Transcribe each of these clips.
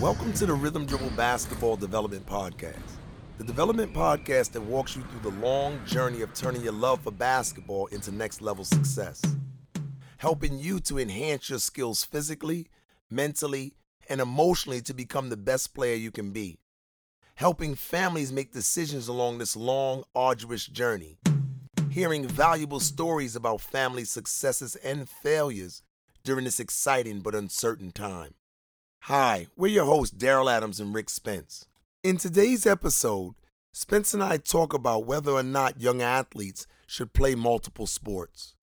Welcome to the Rhythm Dribble Basketball Development Podcast, the development podcast that walks you through the long journey of turning your love for basketball into next level success, helping you to enhance your skills physically, mentally, and emotionally to become the best player you can be, helping families make decisions along this long, arduous journey, hearing valuable stories about family successes and failures during this exciting but uncertain time. Hi, we're your hosts, Daryl Adams and Rick Spence. In today's episode, Spence and I talk about whether or not young athletes should play multiple sports.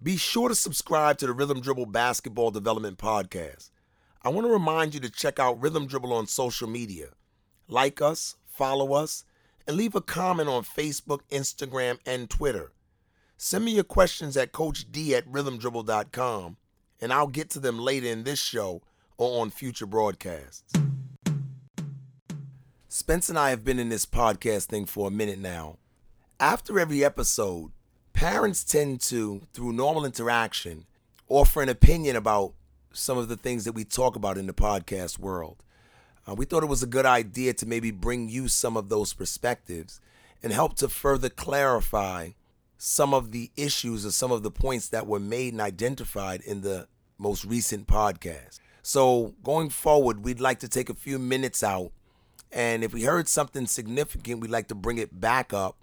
Be sure to subscribe to the Rhythm Dribble Basketball Development Podcast. I want to remind you to check out Rhythm Dribble on social media. Like us, follow us, and leave a comment on Facebook, Instagram, and Twitter. Send me your questions at coachd at rhythmdribble.com and I'll get to them later in this show or on future broadcasts. Spence and I have been in this podcast thing for a minute now. After every episode, parents tend to, through normal interaction, offer an opinion about some of the things that we talk about in the podcast world. Uh, we thought it was a good idea to maybe bring you some of those perspectives and help to further clarify some of the issues or some of the points that were made and identified in the most recent podcast. So, going forward, we'd like to take a few minutes out. And if we heard something significant, we'd like to bring it back up,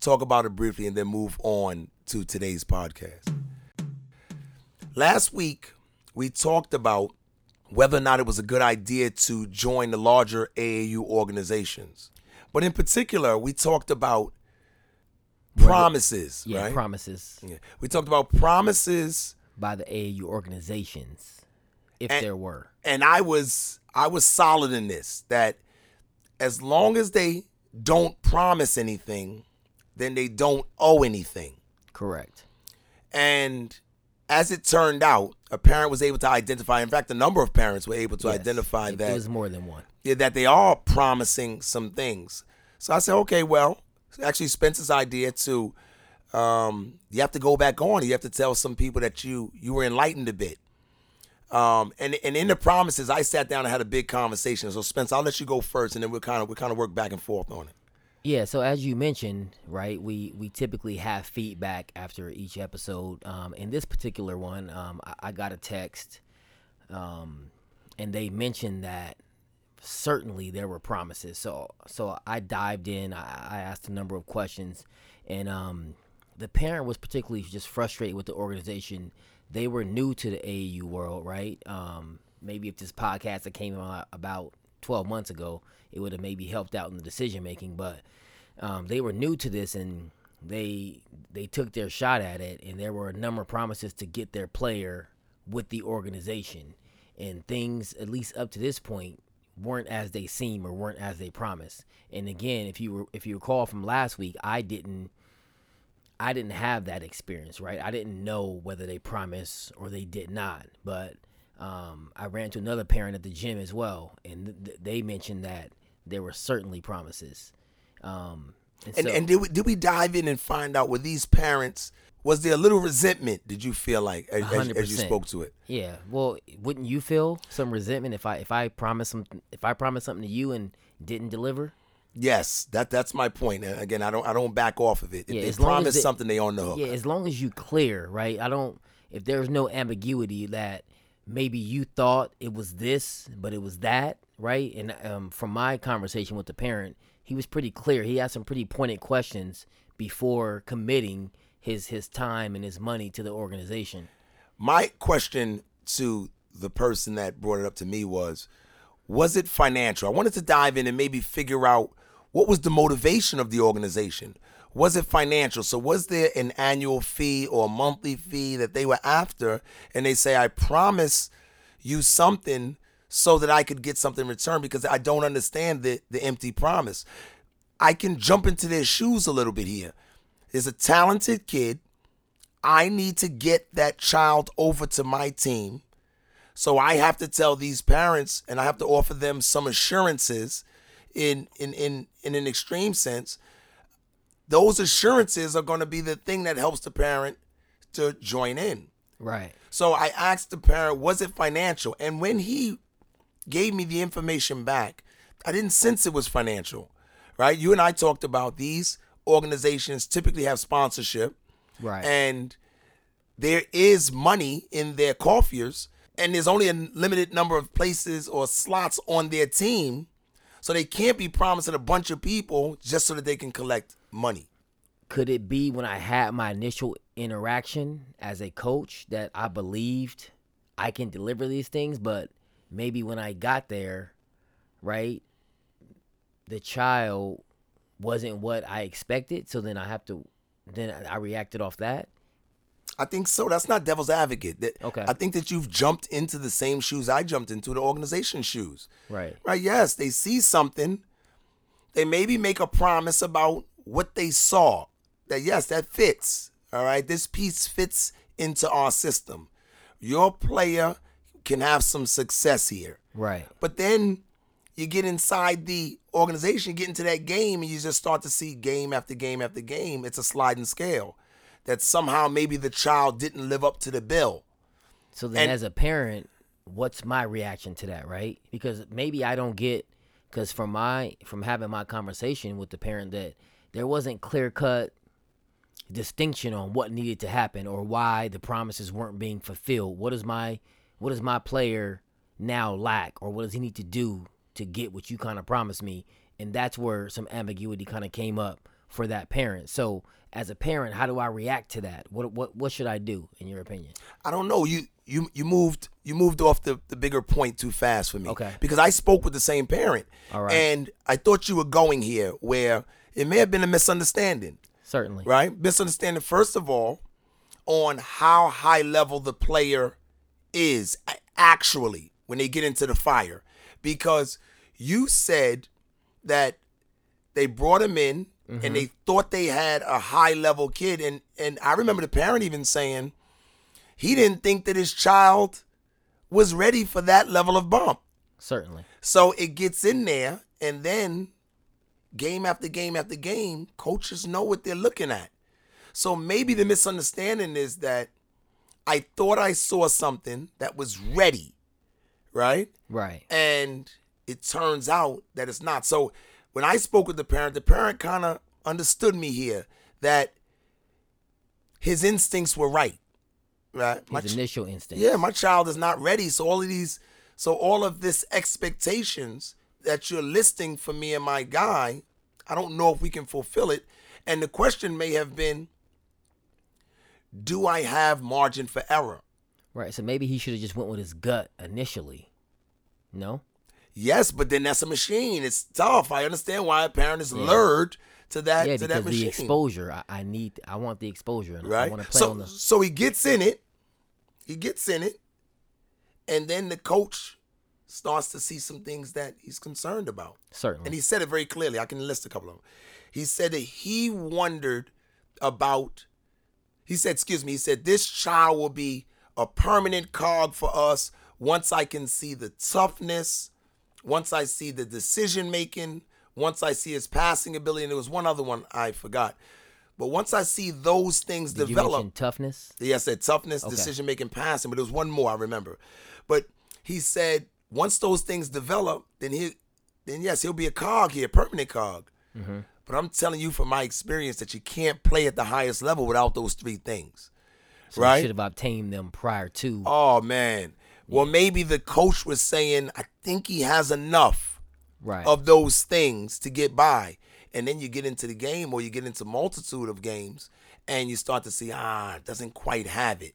talk about it briefly, and then move on to today's podcast. Last week, we talked about whether or not it was a good idea to join the larger AAU organizations. But in particular, we talked about promises, yeah, right? promises Yeah. We talked about promises by the AAU organizations, if And- there were. and I was I was solid in this that as long as they don't promise anything, then they don't owe anything. Correct. And as it turned out, a parent was able to identify. In fact, a number of parents were able to Yes, identify that it was more than one. yeah, that they are promising some things. So I said, okay, well, actually Spencer's idea to um, you have to go back on. You have to tell some people that you you were enlightened a bit. Um, and and in the promises, I sat down and had a big conversation. So Spencer, I'll let you go first, and then we'll kind of we kind of work back and forth on it. Yeah, so as you mentioned, right, we we typically have feedback after each episode. Um, in this particular one, um, I, I got a text, um, and they mentioned that certainly there were promises. So so I dived in. I, I asked a number of questions, and um, the parent was particularly just frustrated with the organization. They were new to the AAU world, right? Um, maybe if this podcast that came out about 12 months ago, it would have maybe helped out in the decision making. But um, they were new to this and they they took their shot at it, and there were a number of promises to get their player with the organization, and things at least up to this point weren't as they seem or weren't as they promised. And again, if you were if you recall from last week, I didn't I didn't have that experience, right? I didn't know whether they promised or they did not. But um, I ran to another parent at the gym as well, and th- they mentioned that there were certainly promises. Um, and, And so, and did we, did we dive in and find out were these parents? Was there a little resentment? Did you feel like as, as, as you spoke to it? yeah, well, wouldn't you feel some resentment if I if I promised something if I promised something to you and didn't deliver? Yes, that that's my point. And again, I don't I don't back off of it. If Yeah, they as long as promise they- something, they on the hook. Yeah, as long as you clear, right? I don't. If there's no ambiguity that maybe you thought it was this, but it was that, right? And um, from my conversation with the parent, he was pretty clear. He asked some pretty pointed questions before committing his his time and his money to the organization. My question to the person that brought it up to me was was it financial? I wanted to dive in and maybe figure out what was the motivation of the organization. Was it financial? So was there an annual fee or a monthly fee that they were after and they say I promise you something so that I could get something in return because I don't understand the the empty promise. I can jump into their shoes a little bit here. There's a talented kid I need to get that child over to my team. So I have to tell these parents and I have to offer them some assurances in in in in an extreme sense. Those assurances are going to be the thing that helps the parent to join in. Right. So I asked the parent, was it financial? And when he gave me the information back, I didn't sense it was financial, right? You and I talked about these organizations typically have sponsorship, Right. and there is money in their coffers, and there's only a limited number of places or slots on their team, so they can't be promising a bunch of people just so that they can collect money. Could it be when I had my initial interaction as a coach that I believed I can deliver these things, but maybe when I got there, right, the child wasn't what I expected, so then I have to then I reacted off that. I think so. That's not devil's advocate. That- Okay. I think that you've jumped into the same shoes I jumped into, the organization shoes. Right. Right? Yes, they see something. They maybe make a promise about what they saw. That yes, that fits. All right, this piece fits into our system. Your player can have some success here. Right. But then you get inside the organization, you get into that game, and you just start to see game after game after game. It's a sliding scale. That somehow maybe the child didn't live up to the bill. So then, And- as a parent, what's my reaction to that, right? Because maybe I don't get, because from my from having my conversation with the parent that there wasn't clear cut distinction on what needed to happen or why the promises weren't being fulfilled. What is my what does my player now lack, or what does he need to do to get what you kind of promised me? And that's where some ambiguity kind of came up for that parent. So, as a parent, how do I react to that? What what what should I do, in your opinion? I don't know. You you you moved you moved off the, the bigger point too fast for me. Okay. Because I spoke with the same parent. All right. And I thought you were going here where it may have been a misunderstanding. Certainly. right? Misunderstanding, first of all, on how high level the player is actually when they get into the fire. Because you said that they brought him in and mm-hmm. they thought they had a high level kid. And, and I remember the parent even saying he didn't think that his child was ready for that level of bump. Certainly. So it gets in there, and then game after game after game, coaches know what they're looking at. So maybe the misunderstanding is that I thought I saw something that was ready, right? Right. And it turns out that it's not. So when I spoke with the parent, the parent kind of understood me here that his instincts were right, right? My His ch- initial instinct. yeah, my child is not ready. So all of these, so all of this expectations that you're listing for me and my guy, I don't know if we can fulfill it. And the question may have been, do I have margin for error? Right. So maybe he should have just went with his gut initially. No. Yes, but then that's a machine. It's tough. I understand why a parent is lured to that Yeah, to because that machine. the exposure. I, I need. I want the exposure. And I right? want to play So on the. so he gets in it. He gets in it, and then the coach starts to see some things that he's concerned about. Certainly. And he said it very clearly. I can list a couple of them. He said that he wondered about, he said, excuse me, he said, this child will be a permanent cog for us once I can see the toughness, once I see the decision making, once I see his passing ability. And there was one other one I forgot. But once I see those things Did develop, toughness? Yes, I said toughness, Okay. decision making, passing, but there was one more I remember. But he said once those things develop, then he, then yes, he'll be a cog here, a permanent cog. Mm-hmm. But I'm telling you from my experience that you can't play at the highest level without those three things, So you right? should have obtained them prior to. Oh man. Well, maybe the coach was saying, I think he has enough right. of those things to get by. And then you get into the game or you get into multitude of games and you start to see, ah, it doesn't quite have it.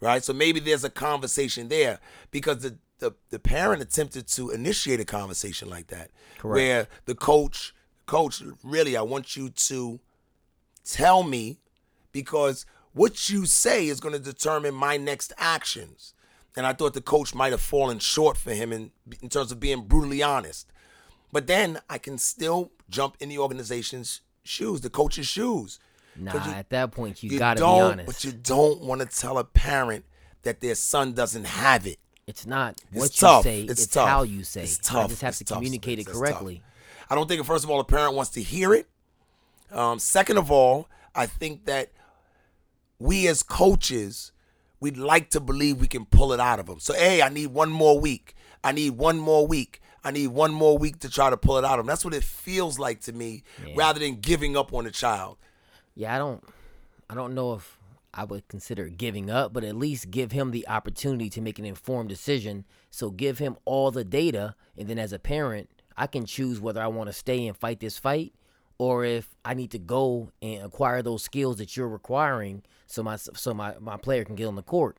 Right? So maybe there's a conversation there because the, the, the parent attempted to initiate a conversation like that. Correct. Where the coach, coach, really, I want you to tell me because what you say is going to determine my next actions. And I thought the coach might have fallen short for him in, in terms of being brutally honest. But then I can still jump in the organization's shoes, the coach's shoes. nah. you- at that point, you, You gotta be honest. but you don't want to tell a parent that their son doesn't have it. it's not what It's you tough. say. It's It's, tough. how you say. It's And I just have It's to tough, communicate it. Tough. correctly. I don't think, first of all, the parent wants to hear it. Um, second of all, I think that we as coaches, we'd like to believe we can pull it out of them. So, hey, I need one more week. I need one more week. I need one more week to try to pull it out of them. That's what it feels like to me, Yeah. rather than giving up on the child. Yeah, I don't I don't know if I would consider giving up, but at least give him the opportunity to make an informed decision. So give him all the data and then as a parent, I can choose whether I want to stay and fight this fight or if I need to go and acquire those skills that you're requiring so my so my, my player can get on the court.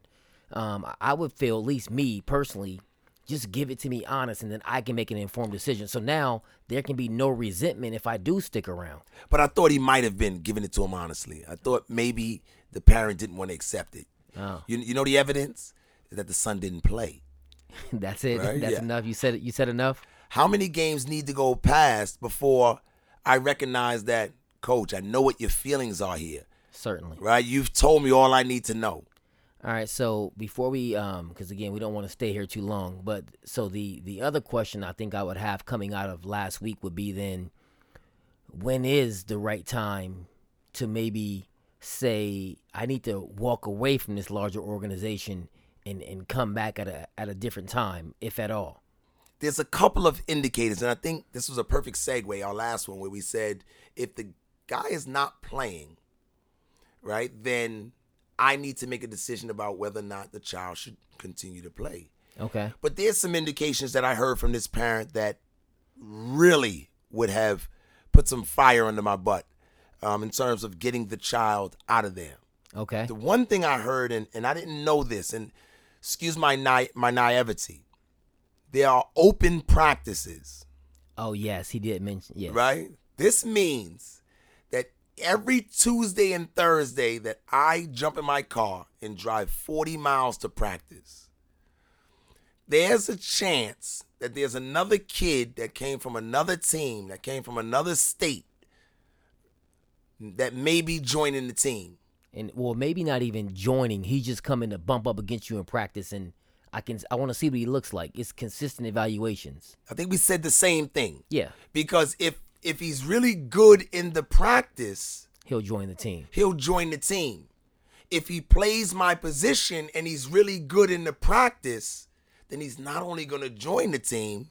Um, I- would feel at least me personally just give it to me honest and then I can make an informed decision. So now there can be no resentment if I do stick around. But I thought he might have been giving it to him honestly. I thought maybe the parent didn't want to accept it. Oh. You, you know the evidence is that the son didn't play. That's it. Right, That's yeah. enough. You said it. You said enough. How many games need to go past before I recognize that, coach, I know what your feelings are here, Certainly. right? You've told me all I need to know. All right. So before we, um, because again, we don't want to stay here too long. But so the the other question I think I would have coming out of last week would be then, when is the right time to maybe say I need to walk away from this larger organization and and come back at a at a different time, if at all. There's a couple of indicators, and I think this was a perfect segue, our last one, where we said if the guy is not playing, right, then I need to make a decision about whether or not the child should continue to play. Okay. But there's some indications that I heard from this parent that really would have put some fire under my butt um, in terms of getting the child out of there. Okay. The one thing I heard, and, and I didn't know this, and excuse my na- my naivety, there are open practices, Oh yes, he did mention yes. right? This means that every Tuesday and Thursday that I jump in my car and drive 40 miles to practice, there's a chance that there's another kid that came from another team, that came from another state, that may be joining the team. and well maybe not even joining He's just coming to bump up against you in practice and i can i want to see what he looks like it's consistent evaluations I think we said the same thing. yeah because if if he's really good in the practice, he'll join the team he'll join the team. If he plays my position and he's really good in the practice, then he's not only going to join the team,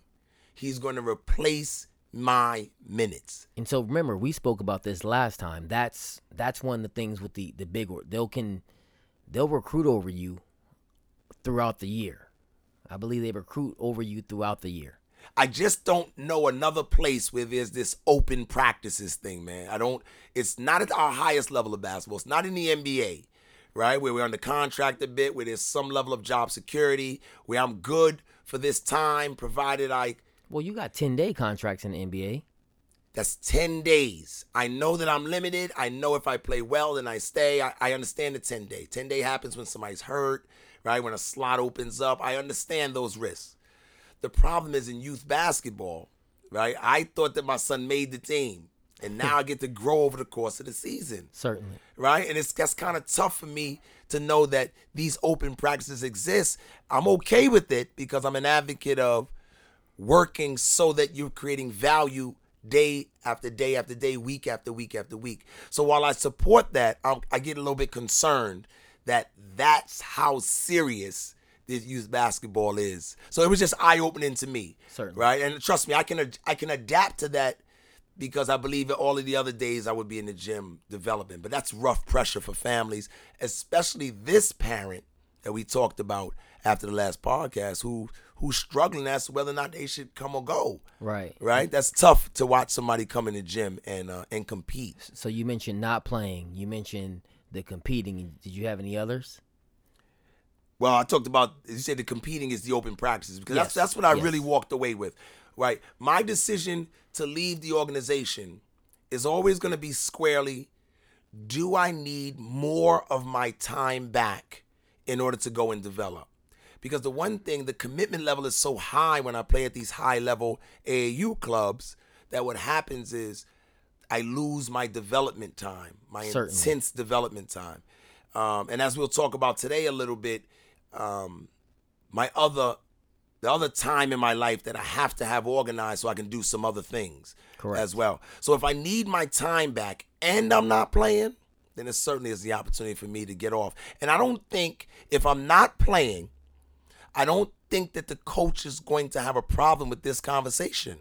he's going to replace my minutes. and so remember we spoke about this last time that's that's one of the things with the the big they'll can they'll recruit over you throughout the year i believe they recruit over you throughout the year I just don't know another place where there's this open practices thing, man. I don't. It's not at our highest level of basketball. It's not in the NBA, right? Where we're under contract a bit, where there's some level of job security, where I'm good for this time, provided I. well you got 10 day contracts in the nba That's ten days. I know that I'm limited. I know if I play well, then I stay. I, I understand the ten day. Ten day happens when somebody's hurt, right? When a slot opens up. I understand those risks. The problem is in youth basketball, right? I thought that my son made the team, and now hmm. I get to grow over the course of the season, certainly right? And it's that's kind of tough for me to know that these open practices exist. I'm okay with it because I'm an advocate of working so that you're creating value day after day after day, week after week after week. So while I support that, i I get a little bit concerned that that's how serious this youth basketball is. So it was just eye opening to me, Certainly. right? And trust me, I can I can adapt to that because I believe that all of the other days I would be in the gym developing. But that's rough pressure for families, especially this parent that we talked about after the last podcast, who who's struggling as to whether or not they should come or go. right Right? That's tough to watch somebody come in the gym and uh, and compete. so you mentioned not playing you mentioned the competing did you have any others Well, I talked about you said the competing is the open practices because Yes, that's that's what I yes. really walked away with. Right? My decision to leave the organization is always going to be squarely do I need more of my time back in order to go and develop? Because the one thing, the commitment level is so high when I play at these high level AAU clubs that what happens is I lose my development time, my Certainly. intense development time. Um, and as we'll talk about today a little bit, um, my other the other time in my life that I have to have organized so I can do some other things Correct. as well. So if I need my time back and I'm not playing, then it certainly is the opportunity for me to get off. And I don't think if I'm not playing, I don't think that the coach is going to have a problem with this conversation.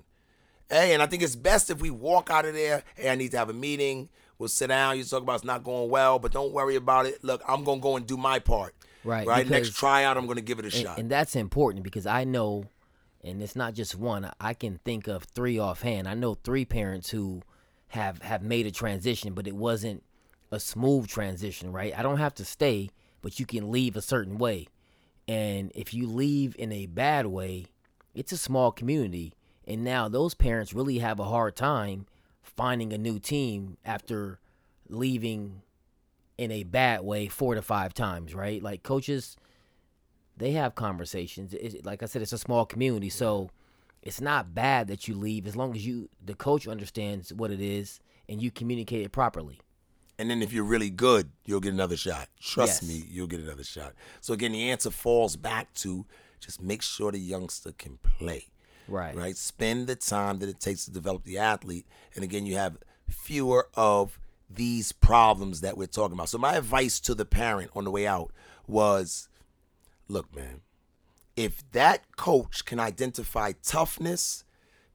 Hey, and I think it's best if we walk out of there. Hey, I need to have a meeting. We'll sit down. You talk about it's not going well, but don't worry about it. Look, I'm gonna go and do my part. Right. Right. because- Next tryout, I'm gonna give it a and, shot. and that's important because I know, and it's not just one. I can think of three offhand. I know three parents who have have made a transition, but it wasn't a smooth transition. Right. I don't have to stay, but you can leave a certain way, and if you leave in a bad way, it's a small community, and now those parents really have a hard time finding a new team after leaving in a bad way four to five times, right? Like coaches, they have conversations. It, like I said, it's a small community, so it's not bad that you leave as long as you the coach understands what it is and you communicate it properly. And then if you're really good, you'll get another shot. Trust Yes. me, you'll get another shot. So again, the answer falls back to just make sure the youngster can play. Right. Right? Spend the time that it takes to develop the athlete. And again, you have fewer of these problems that we're talking about. So my advice to the parent on the way out was look, man, if that coach can identify toughness,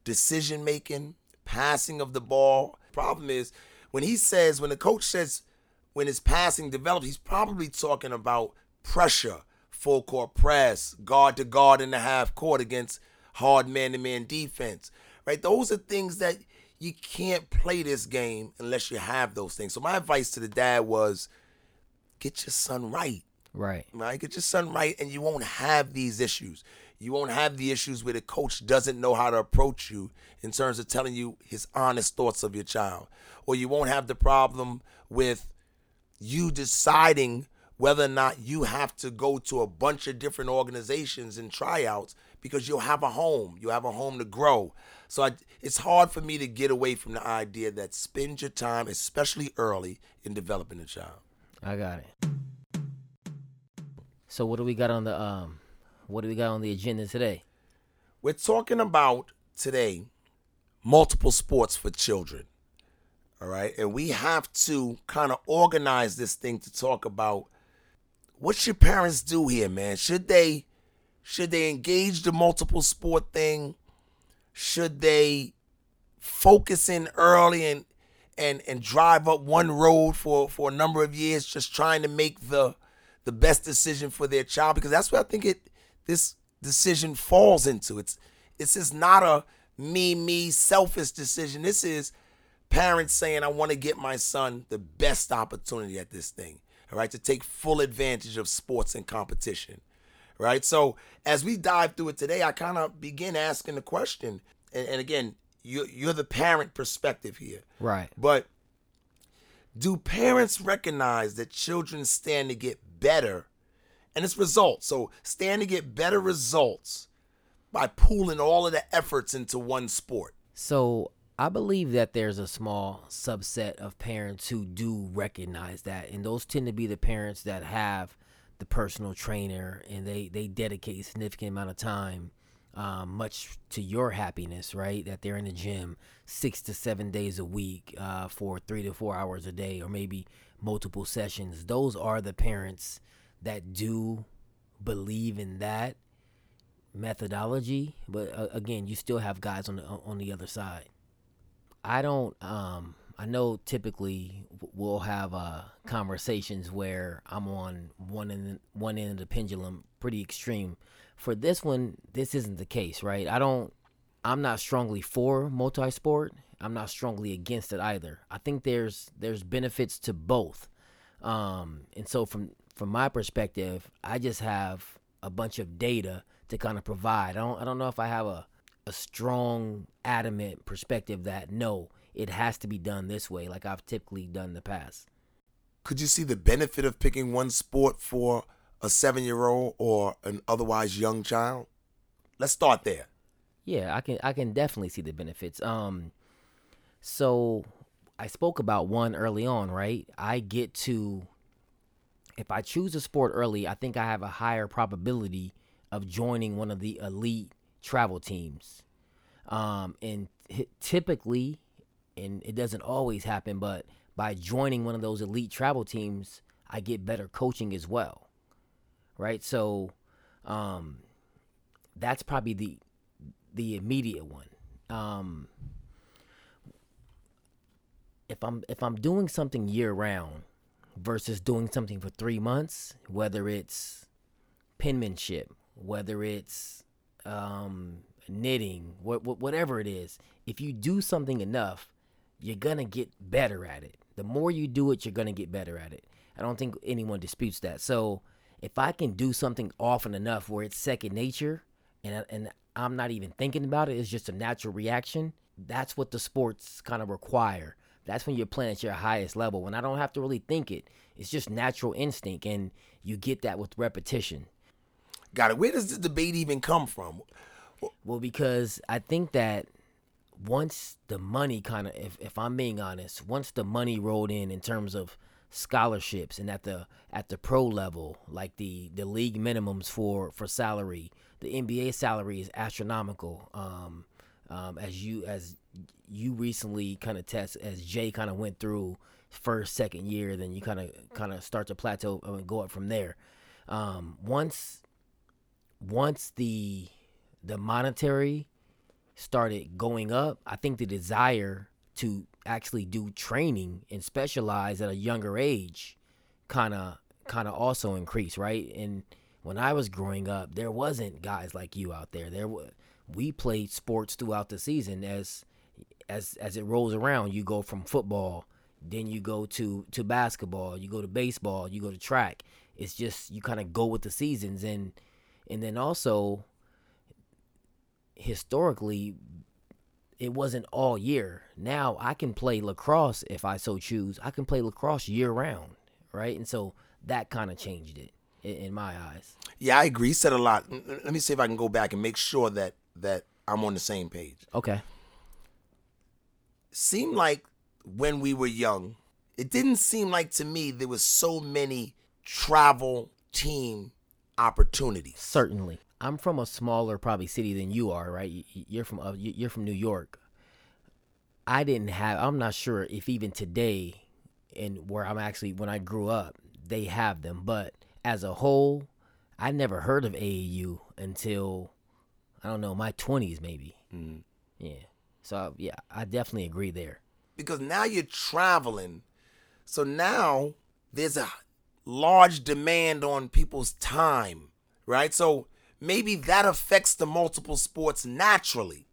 decision making, passing of the ball, problem is when he says, when the coach says, when his passing develops, he's probably talking about pressure, full court press, guard to guard in the half court against hard man to man defense, right? Those are things that you can't play this game unless you have those things. So my advice to the dad was get your son right Right. right? Get your son right, and you won't have these issues. You won't have the issues where the coach doesn't know how to approach you in terms of telling you his honest thoughts of your child. Or you won't have the problem with you deciding whether or not you have to go to a bunch of different organizations and tryouts because you'll have a home. You have a home to grow. So I, it's hard for me to get away from the idea that spend your time, especially early, in developing a child. I got it. So what do we got on the um what do we got on the agenda today? We're talking about today multiple sports for children. All right. And we have to kind of organize this thing to talk about what should parents do here, man? Should they should they engage the multiple sport thing? Should they focus in early and and and drive up one road for for a number of years just trying to make the the best decision for their child because that's what I think it this decision falls into. It's this is not a me me selfish decision. This is parents saying I want to get my son the best opportunity at this thing. All right, to take full advantage of sports and competition. Right? So as we dive through it today, I kind of begin asking the question and, and again, you you're the parent perspective here. Right. But do parents recognize that children stand to get better and it's results? So stand to get better results by pooling all of the efforts into one sport. So I believe that there's a small subset of parents who do recognize that, and those tend to be the parents that have the personal trainer and they they dedicate a significant amount of time, um, much to your happiness, right? That they're in the gym six to seven days a week uh, for three to four hours a day, or maybe multiple sessions. Those are the parents that do believe in that methodology, but uh, again, you still have guys on the on the other side. I don't. Um, I know typically we'll have uh, conversations where I'm on one end one end of the pendulum, pretty extreme. For this one, this isn't the case, right? I don't. I'm not strongly for multi-sport. I'm not strongly against it either. I think there's there's benefits to both, um, and so from from my perspective, I just have a bunch of data to kind of provide. I don't I don't know if I have a a strong, adamant perspective that no, it has to be done this way, like I've typically done in the past. Could you see the benefit of picking one sport for a seven year old or an otherwise young child? Let's start there. Yeah, I can I can definitely see the benefits. Um so I spoke about one early on, right? I get to if I choose a sport early, I think I have a higher probability of joining one of the elite travel teams. Um and t- typically and it doesn't always happen, but by joining one of those elite travel teams, I get better coaching as well. Right? So um that's probably the the immediate one. Um if I'm if I'm doing something year round versus doing something for 3 months, whether it's penmanship, whether it's um knitting, what, what whatever it is, if you do something enough, you're going to get better at it. The more you do it, you're going to get better at it. I don't think anyone disputes that. So, if I can do something often enough where it's second nature and and I'm not even thinking about it, it's just a natural reaction. That's what the sports kind of require. That's when you're playing at your highest level. When I don't have to really think it, it's just natural instinct, and you get that with repetition. Got it. Where does the debate even come from? Well, because I think that once the money kind of, if, if I'm being honest, once the money rolled in in terms of scholarships and at the at the pro level, like the the league minimums for for salary, the NBA salary is astronomical. Um, um, as you as you recently kind of test as Jay kind of went through first second year, then you kind of kind of start to plateau and go up from there. Um, once once the the monetary started going up, I think the desire to actually do training and specialize at a younger age kind of kind of also increased, right? And when I was growing up, there wasn't guys like you out there. There was we played sports throughout the season as as as it rolls around. You go from football, then you go to to basketball, you go to baseball, you go to track. It's just you kind of go with the seasons and and then also historically it wasn't all year. Now I can play lacrosse if I so choose. I can play lacrosse year round, right? And so that kind of changed it in, my eyes. Yeah, I agree. You said a lot. Let me see if I can go back and make sure that that I'm on the same page. Okay. Seemed like when we were young, it didn't seem like to me there was so many travel team opportunities. Certainly. I'm from a smaller probably city than you are, right? You're from uh, you're from New York. I didn't have. I'm not sure if even today, and where I'm actually when I grew up, they have them. But as a whole, I never heard of AAU until I don't know my 20s maybe. Mm-hmm. Yeah. So yeah, I definitely agree there. Because now you're traveling, so now there's a large demand on people's time, right? So maybe that affects the multiple sports naturally,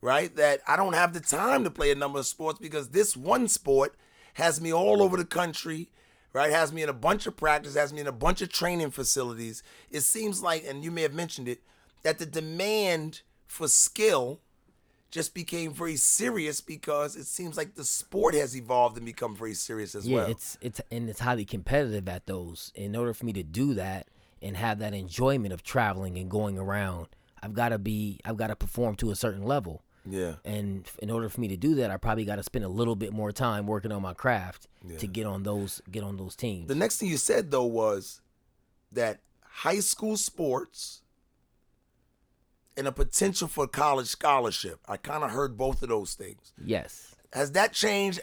right? That I don't have the time to play a number of sports because this one sport has me all over the country, right? Has me in a bunch of practice, has me in a bunch of training facilities. It seems like, and you may have mentioned it, that the demand for skill just became very serious because it seems like the sport has evolved and become very serious as yeah, well. Yeah, it's it's and it's highly competitive at those. In order for me to do that, and have that enjoyment of traveling and going around, I've got to be I've got to perform to a certain level. Yeah. And in order for me to do that, I probably got to spend a little bit more time working on my craft yeah. to get on those get on those teams. The next thing you said though was that high school sports and a potential for college scholarship. I kind of heard both of those things. Yes. Has that changed?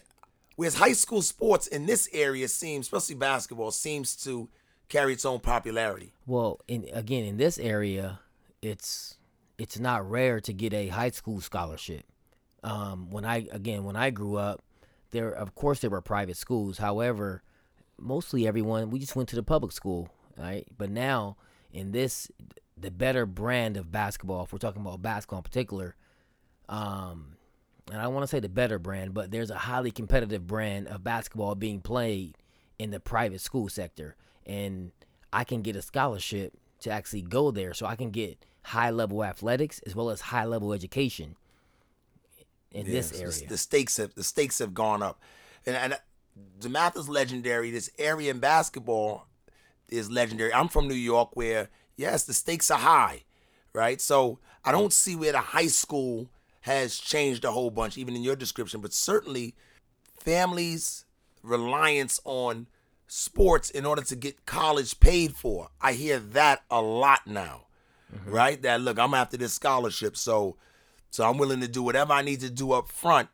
Whereas high school sports in this area seems, especially basketball, seems to carry its own popularity. Well, in again in this area, it's it's not rare to get a high school scholarship. Um, when I again when I grew up, there of course there were private schools. However, mostly everyone we just went to the public school, right? But now in this the better brand of basketball, if we're talking about basketball in particular, um, and I want to say the better brand, but there's a highly competitive brand of basketball being played in the private school sector and I can get a scholarship to actually go there. So I can get high level athletics as well as high level education in this area. The stakes have the stakes have gone up, and, and uh, the math is legendary. This area in basketball is legendary. I'm from New York, where yes, the stakes are high, right? So I don't see where the high school has changed a whole bunch, even in your description, but certainly families' reliance on sports in order to get college paid for. I hear that a lot now. Mm-hmm. Right? That look, I'm after this scholarship, so so I'm willing to do whatever I need to do up front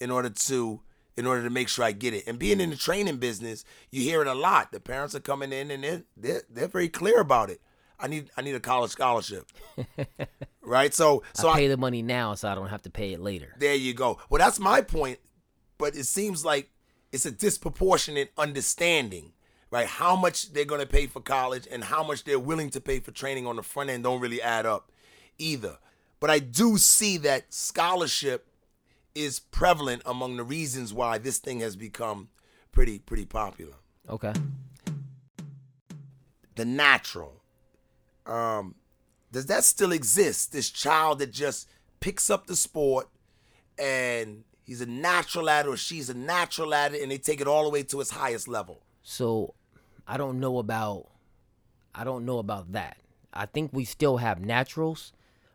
in order to in order to make sure I get it. And being in the training business, you hear it a lot. The parents are coming in and they're they're, they're very clear about it. I need I need a college scholarship. right? So so I pay I, the money now so I don't have to pay it later. There you go. Well, that's my point, but it seems like it's a disproportionate understanding, right? How much they're going to pay for college and how much they're willing to pay for training on the front end don't really add up either. But I do see that scholarship is prevalent among the reasons why this thing has become pretty pretty popular. Okay. The natural. Um, does that still exist? This child that just picks up the sport and he's a natural at it or she's a natural at it and they take it all the way to its highest level. So I don't know about I don't know about that. I think we still have naturals,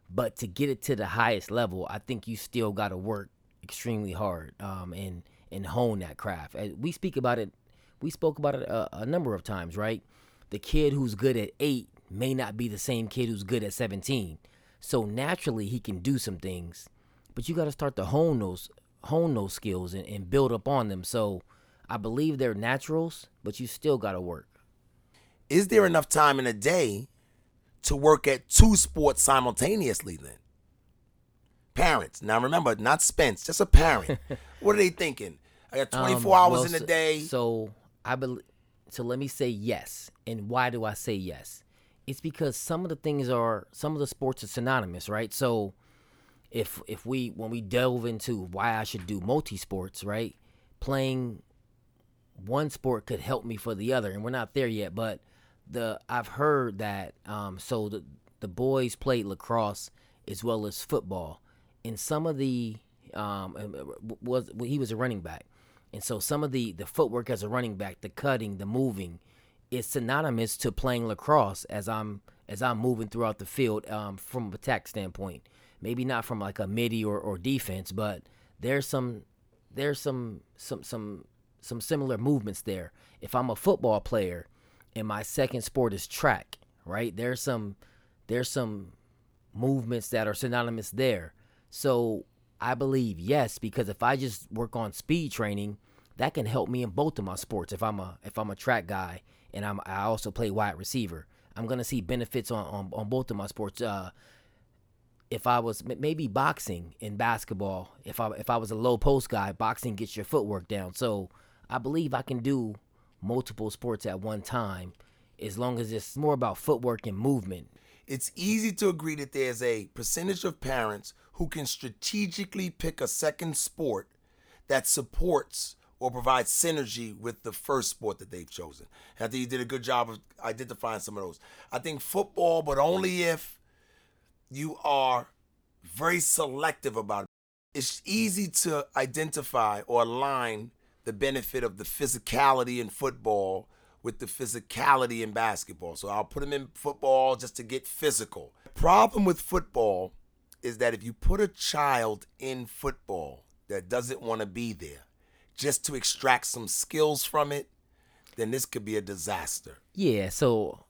but to get it to the highest level, I think you still got to work extremely hard um, and and hone that craft. We speak about it. We spoke about it a, a number of times, right? The kid who's good at eight may not be the same kid who's good at 17. So naturally, he can do some things, but you got to start to hone those hone those skills and, and build up on them. So I believe they're naturals, but you still got to work. Is there enough time in a day to work at two sports simultaneously then? Parents. Now remember, not Spence, just a parent. what are they thinking? I got 24 um, hours well, in a day. So I believe so let me say yes. And why do I say yes? It's because some of the things are some of the sports are synonymous, right? So if if we when we delve into why I should do multi sports, right? Playing one sport could help me for the other, and we're not there yet. But the I've heard that um, so the the boys played lacrosse as well as football, and some of the um, was he was a running back, and so some of the the footwork as a running back, the cutting, the moving, is synonymous to playing lacrosse as I'm as I'm moving throughout the field um, from attack standpoint. Maybe not from like a middie or, or defense, but there's some there's some some some some similar movements there. If I'm a football player and my second sport is track, right? There's some there's some movements that are synonymous there. So I believe yes, because if I just work on speed training, that can help me in both of my sports. If I'm a if I'm a track guy and I'm I also play wide receiver, I'm gonna see benefits on on, on both of my sports. Uh, if I was maybe boxing in basketball, if I if I was a low post guy, boxing gets your footwork down. So I believe I can do multiple sports at one time as long as it's more about footwork and movement. It's easy to agree that there's a percentage of parents who can strategically pick a second sport that supports or provides synergy with the first sport that they've chosen. And I think you did a good job of identifying some of those. I think football, but only if you are very selective about it. It's easy to identify or align the benefit of the physicality in football with the physicality in basketball. So I'll put them in football just to get physical. Problem with football is that if you put a child in football that doesn't want to be there just to extract some skills from it, then this could be a disaster. Yeah, so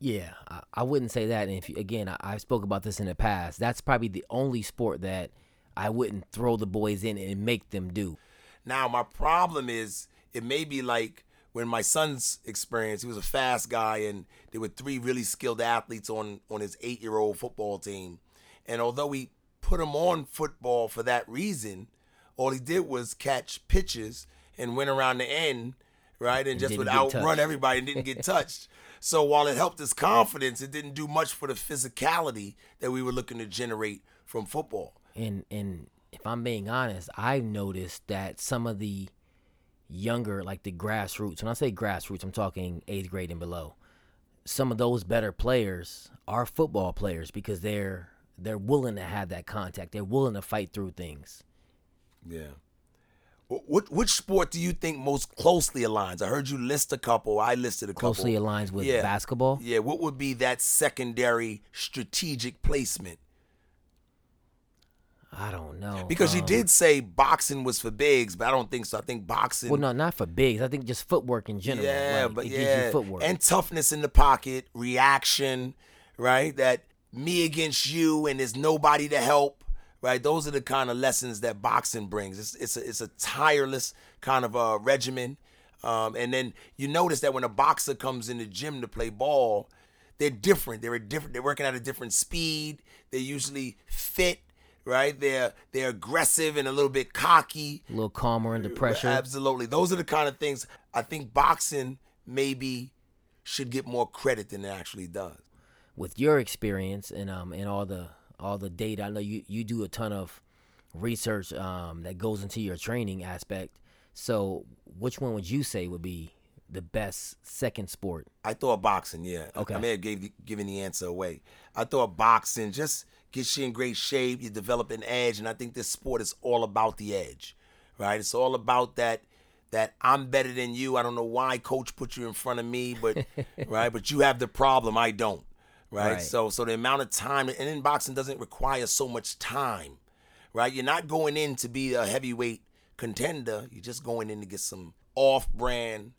yeah, I, I wouldn't say that. And if you, again, I, I spoke about this in the past. That's probably the only sport that I wouldn't throw the boys in and make them do. Now, my problem is it may be like when my son's experience, he was a fast guy, and there were three really skilled athletes on on his eight year old football team. And although we put him on football for that reason, all he did was catch pitches and went around the end, right, and, and just would outrun everybody and didn't get touched. So while it helped his confidence, it didn't do much for the physicality that we were looking to generate from football. And and if I'm being honest, I've noticed that some of the younger, like the grassroots, when I say grassroots, I'm talking eighth grade and below. Some of those better players are football players because they're they're willing to have that contact. They're willing to fight through things. Yeah. What which sport do you think most closely aligns? I heard you list a couple. I listed a closely couple. Closely aligns with yeah. basketball. Yeah. What would be that secondary strategic placement? I don't know. Because um, you did say boxing was for bigs, but I don't think so. I think boxing. Well, no, not for bigs. I think just footwork in general. Yeah, like, but yeah, footwork and toughness in the pocket, reaction, right? That me against you, and there's nobody to help, right? Those are the kind of lessons that boxing brings. It's it's a, it's a tireless kind of a regimen. Um, and then you notice that when a boxer comes in the gym to play ball, they're different. They're a different. They're working at a different speed. They're usually fit, right? They're they're aggressive and a little bit cocky, a little calmer under pressure. Absolutely, those are the kind of things I think boxing maybe should get more credit than it actually does. With your experience and um and all the all the data, I know you you do a ton of research um that goes into your training aspect. So, which one would you say would be the best second sport? I thought boxing, yeah. Okay. I may have gave, given the answer away. I thought boxing just gets you in great shape. You develop an edge, and I think this sport is all about the edge, right? It's all about that. That I'm better than you. I don't know why coach put you in front of me, but right, but you have the problem. I don't. Right? Right. So so the amount of time and in boxing doesn't require so much time. Right? You're not going in to be a heavyweight contender. You're just going in to get some off-brand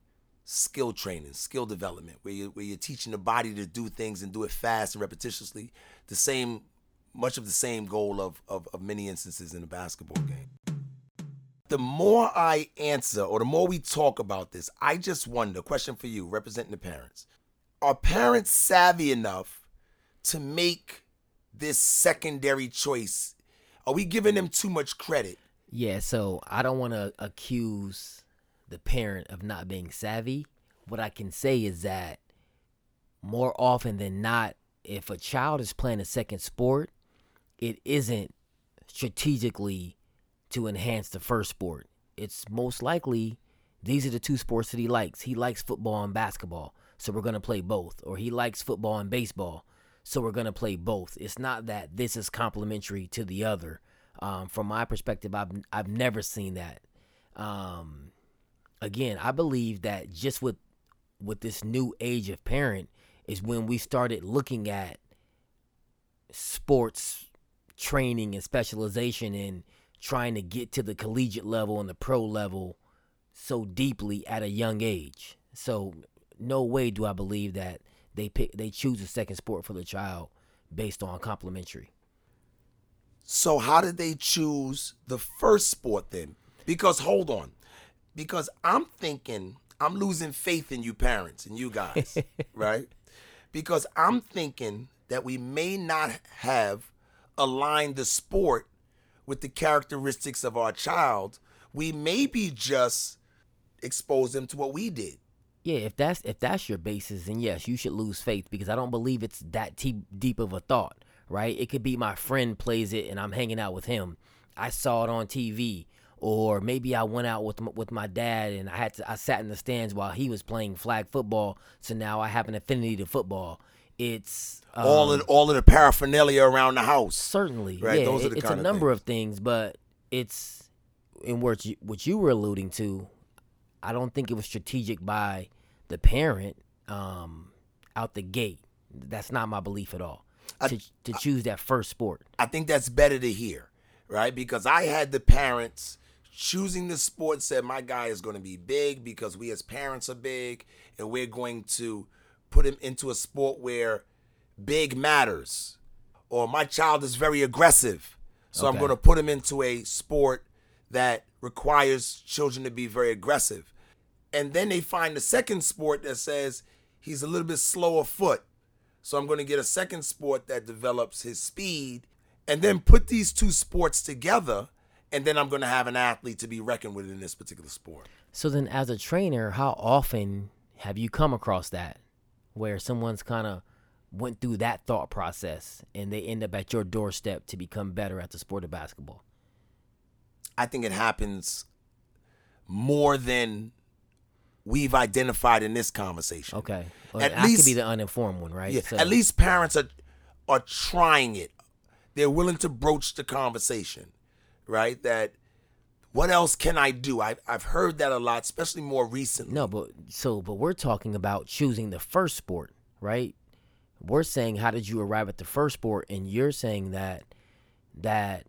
skill training, skill development, where you where you're teaching the body to do things and do it fast and repetitiously. The same, much of the same goal of of, of many instances in a basketball game. The more I answer, or the more we talk about this, I just wonder. Question for you, representing the parents: Are parents savvy enough to make this secondary choice? Are we giving them too much credit? Yeah, so I don't want to accuse the parent of not being savvy. What I can say is that more often than not, if a child is playing a second sport, it isn't strategically to enhance the first sport. It's most likely these are the two sports that he likes. He likes football and basketball, so we're going to play both. Or he likes football and baseball, so we're going to play both. It's not that this is complementary to the other. Um, from my perspective, I've I've never seen that. Um, again, I believe that just with with this new age of parent is when we started looking at sports training and specialization and trying to get to the collegiate level and the pro level so deeply at a young age. So no way do I believe that they pick they choose a second sport for the child based on complementary. So how did they choose the first sport then? Because hold on. Because I'm thinking I'm losing faith in you parents and you guys, right? Because I'm thinking that we may not have aligned the sport with the characteristics of our child. We maybe just expose them to what we did. Yeah, if that's if that's your basis, then yes, you should lose faith because I don't believe it's that te- deep of a thought, right? It could be my friend plays it and I'm hanging out with him. I saw it on TV, or maybe I went out with m- with my dad and I had to I sat in the stands while he was playing flag football. So now I have an affinity to football. It's um, all of all of the paraphernalia around the house. certainly Right, yeah. those are it- the it's a number of things, but it's in what you, what you were alluding to. I don't think it was strategic by the parent um, out the gate. That's not my belief at all. to to choose that first sport. I think that's better to hear, right? Because I had the parents choosing the sport said my guy is going to be big because we as parents are big and we're going to put him into a sport where big matters. Or my child is very aggressive. So I'm going to put him into a sport that requires children to be very aggressive. And then they find a second sport that says he's a little bit slower foot. So I'm going to get a second sport that develops his speed and then put these two sports together. And then I'm going to have an athlete to be reckoned with in this particular sport. So then, as a trainer, how often have you come across that, where someone's kind of went through that thought process and they end up at your doorstep to become better at the sport of basketball? I think it happens more than we've identified in this conversation. Okay, well, At I could be least- the uninformed one, right? Yeah, So- at least parents are are trying it. They're willing to broach the conversation, right? That what else can I do? I've I've heard that a lot, especially more recently. No, but so but we're talking about choosing the first sport, right? We're saying how did you arrive at the first sport and you're saying that that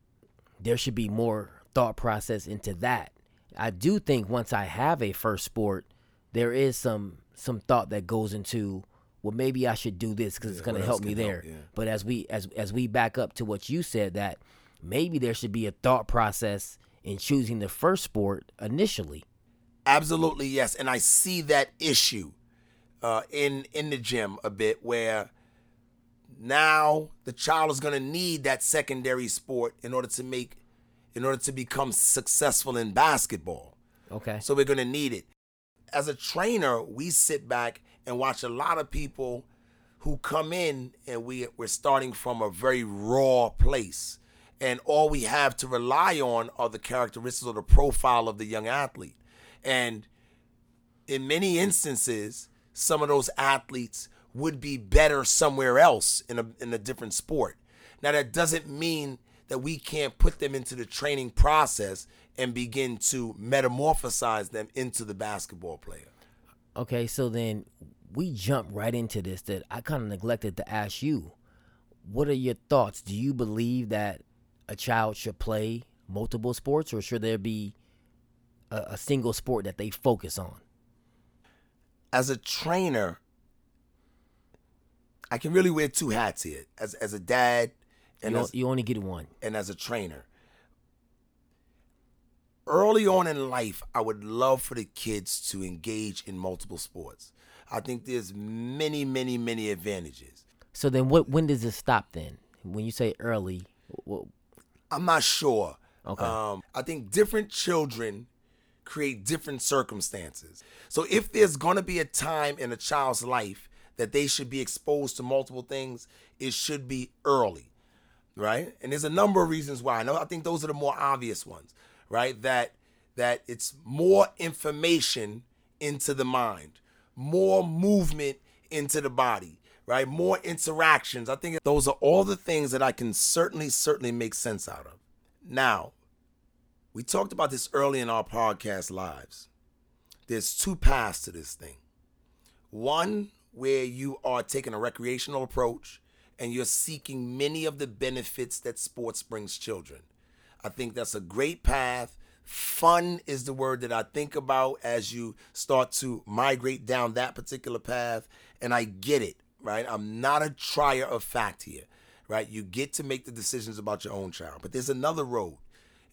there should be more thought process into that. I do think once I have a first sport, there is some some thought that goes into well maybe I should do this cuz it's going to help me there. help, yeah. But as we as as we back up to what you said that maybe there should be a thought process in choosing the first sport initially. Absolutely yes, and I see that issue uh, in in the gym a bit where now the child is going to need that secondary sport in order to make in order to become successful in basketball. Okay. So we're going to need it. As a trainer, we sit back and watch a lot of people who come in and we we're starting from a very raw place. And all we have to rely on are the characteristics or the profile of the young athlete. And in many instances, some of those athletes would be better somewhere else in a in a different sport. Now that doesn't mean that we can't put them into the training process and begin to metamorphosize them into the basketball player. Okay, so then we jump right into this that I kind of neglected to ask you. What are your thoughts? Do you believe that a child should play multiple sports or should there be a, a single sport that they focus on? As a trainer, I can really wear two hats here. As as a dad and You, as, you only get one. and as a trainer. Early on in life, I would love for the kids to engage in multiple sports. I think there's many, many, many advantages. So then what when does it stop then? When you say early, wh- I'm not sure. Okay. Um, I think different children create different circumstances. So if there's going to be a time in a child's life that they should be exposed to multiple things, it should be early, right? And there's a number of reasons why. I know I think those are the more obvious ones, right? That that it's more information into the mind, more movement into the body, right? More interactions. I think those are all the things that I can certainly certainly make sense out of. Now, we talked about this early in our podcast lives. There's two paths to this thing. One where you are taking a recreational approach and you're seeking many of the benefits that sports brings children. I think that's a great path. Fun is the word that I think about as you start to migrate down that particular path. And I get it, right? I'm not a trier of fact here, right? You get to make the decisions about your own child. But there's another road,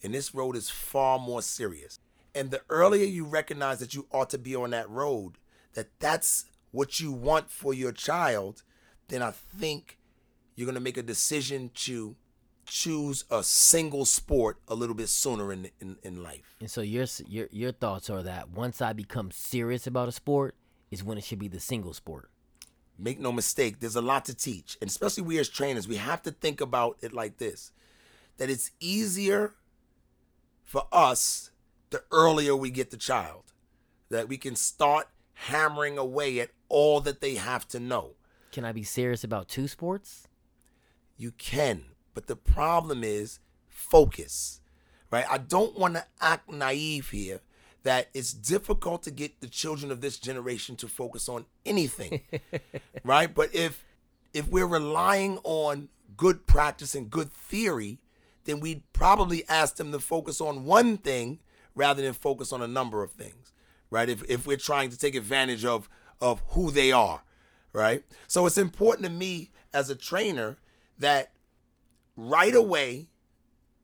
and this road is far more serious. And the earlier you recognize that you ought to be on that road, that that's what you want for your child, then I think you're going to make a decision to choose a single sport a little bit sooner in in, in life. and so your your your thoughts are that once I become serious about a sport is when it should be the single sport. Make no mistake, there's a lot to teach. And especially we as trainers, we have to think about it like this that it's easier for us the earlier we get the child, that we can start hammering away at all that they have to know. Can I be serious about two sports? You can, but the problem is focus, right? I don't want to act naive here that it's difficult to get the children of this generation to focus on anything, right? But if if we're relying on good practice and good theory, then we'd probably ask them to focus on one thing rather than focus on a number of things, right? If if we're trying to take advantage of of who they are, right? So it's important to me as a trainer that right away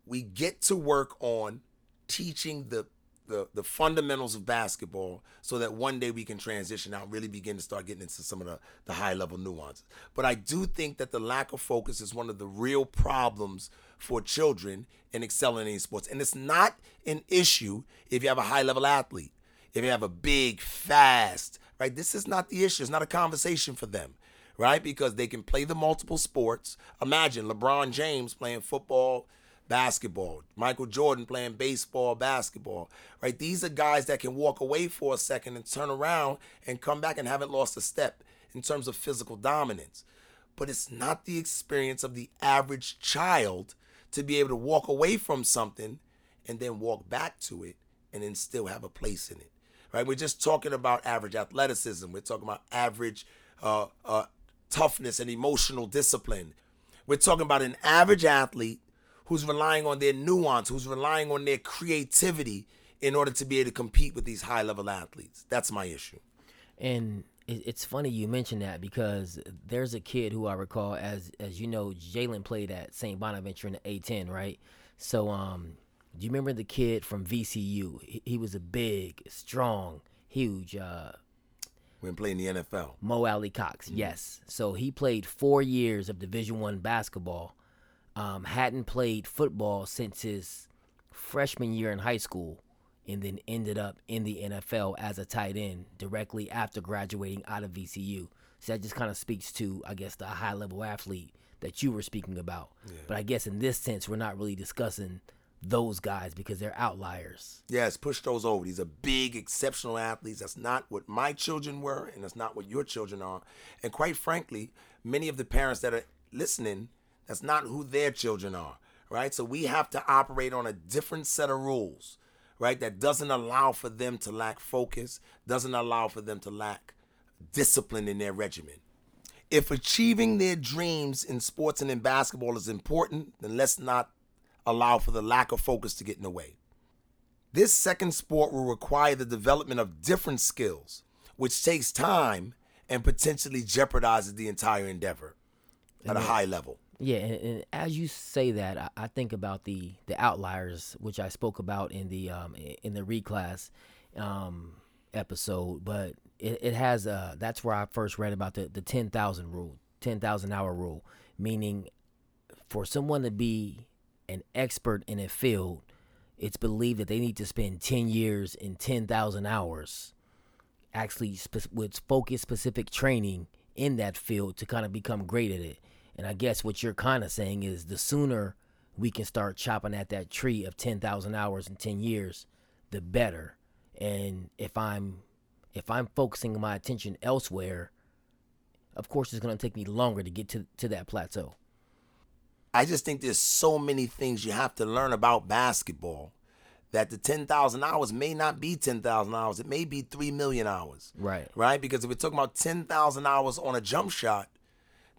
we get to work on teaching the the, the fundamentals of basketball so that one day we can transition out really begin to start getting into some of the, the high level nuances. But I do think that the lack of focus is one of the real problems for children in excelling in sports. And it's not an issue if you have a high level athlete, if you have a big, fast, right? This is not the issue. It's not a conversation for them right? Because they can play the multiple sports. Imagine LeBron James playing football, basketball, Michael Jordan playing baseball, basketball, right? These are guys that can walk away for a second and turn around and come back and haven't lost a step in terms of physical dominance. But it's not the experience of the average child to be able to walk away from something and then walk back to it and then still have a place in it. Right? We're just talking about average athleticism. We're talking about average uh, uh, toughness and emotional discipline. We're talking about an average athlete who's relying on their nuance, who's relying on their creativity in order to be able to compete with these high level athletes. That's my issue. And it's funny you mentioned that because there's a kid who I recall as as you know Jalen played at St. Bonaventure in the A10, right? So um, do you remember the kid from VCU? He, he was a big, strong, huge. Uh, when playing the NFL, Mo Alie-Cox, mm-hmm. yes. So he played four years of Division One basketball. Um, hadn't played football since his freshman year in high school and then ended up in the NFL as a tight end directly after graduating out of VCU. So that just kind of speaks to, I guess, the high level athlete that you were speaking about. Yeah. But I guess in this sense, we're not really discussing those guys because they're outliers. Yes, push those over. These are big, exceptional athletes. That's not what my children were, and that's not what your children are. And quite frankly, many of the parents that are listening, that's not who their children are, right? So we have to operate on a different set of rules right? That doesn't allow for them to lack focus, doesn't allow for them to lack discipline in their regimen. If achieving their dreams in sports and in basketball is important, then let's not allow for the lack of focus to get in the way. This second sport will require the development of different skills, which takes time and potentially jeopardizes the entire endeavor at a high level. Yeah, and, and, as you say that, I, I, think about the the outliers, which I spoke about in the um, in the reclass um, episode. But it, it has uh, that's where I first read about the the ten thousand rule, ten thousand hour rule, meaning for someone to be an expert in a field, it's believed that they need to spend ten years in ten thousand hours, actually spe- with focused specific training in that field to kind of become great at it and I guess what you're kind of saying is the sooner we can start chopping at that tree of 10,000 hours in 10 years, the better. And if I'm if I'm focusing my attention elsewhere, of course it's going to take me longer to get to to that plateau. I just think there's so many things you have to learn about basketball that the 10,000 hours may not be 10,000 hours. It may be 3 million hours. Right. Right? Because if we're talking about 10,000 hours on a jump shot,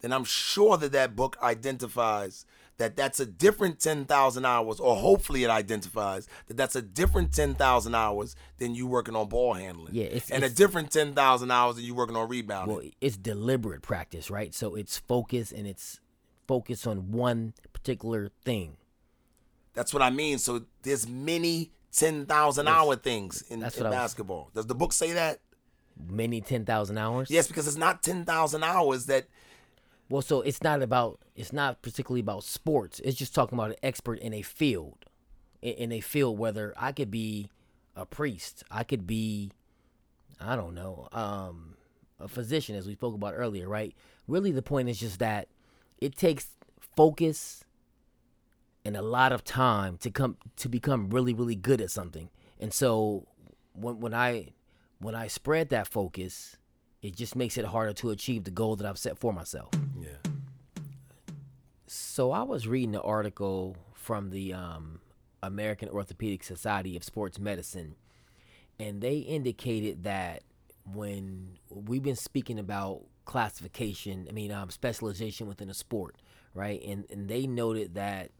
then I'm sure that that book identifies that that's a different 10,000 hours, or hopefully it identifies that that's a different 10,000 hours than you working on ball handling. Yeah, it's, and it's, a different 10,000 hours than you working on rebounding. Well, it's deliberate practice, right? So it's focus and it's focus on one particular thing. That's what I mean. So there's many 10,000 yes. hour things in, in basketball. Was, Does the book say that? Many 10,000 hours? Yes, because it's not 10,000 hours that well, so it's not about it's not particularly about sports. It's just talking about an expert in a field, in, in a field. Whether I could be a priest, I could be, I don't know, um, a physician, as we spoke about earlier, right? Really, the point is just that it takes focus and a lot of time to come to become really, really good at something. And so when when I when I spread that focus it just makes it harder to achieve the goal that I've set for myself. Yeah. So I was reading an article from the um, American Orthopedic Society of Sports Medicine, and they indicated that when we've been speaking about classification, I mean um, specialization within a sport, right? And and they noted that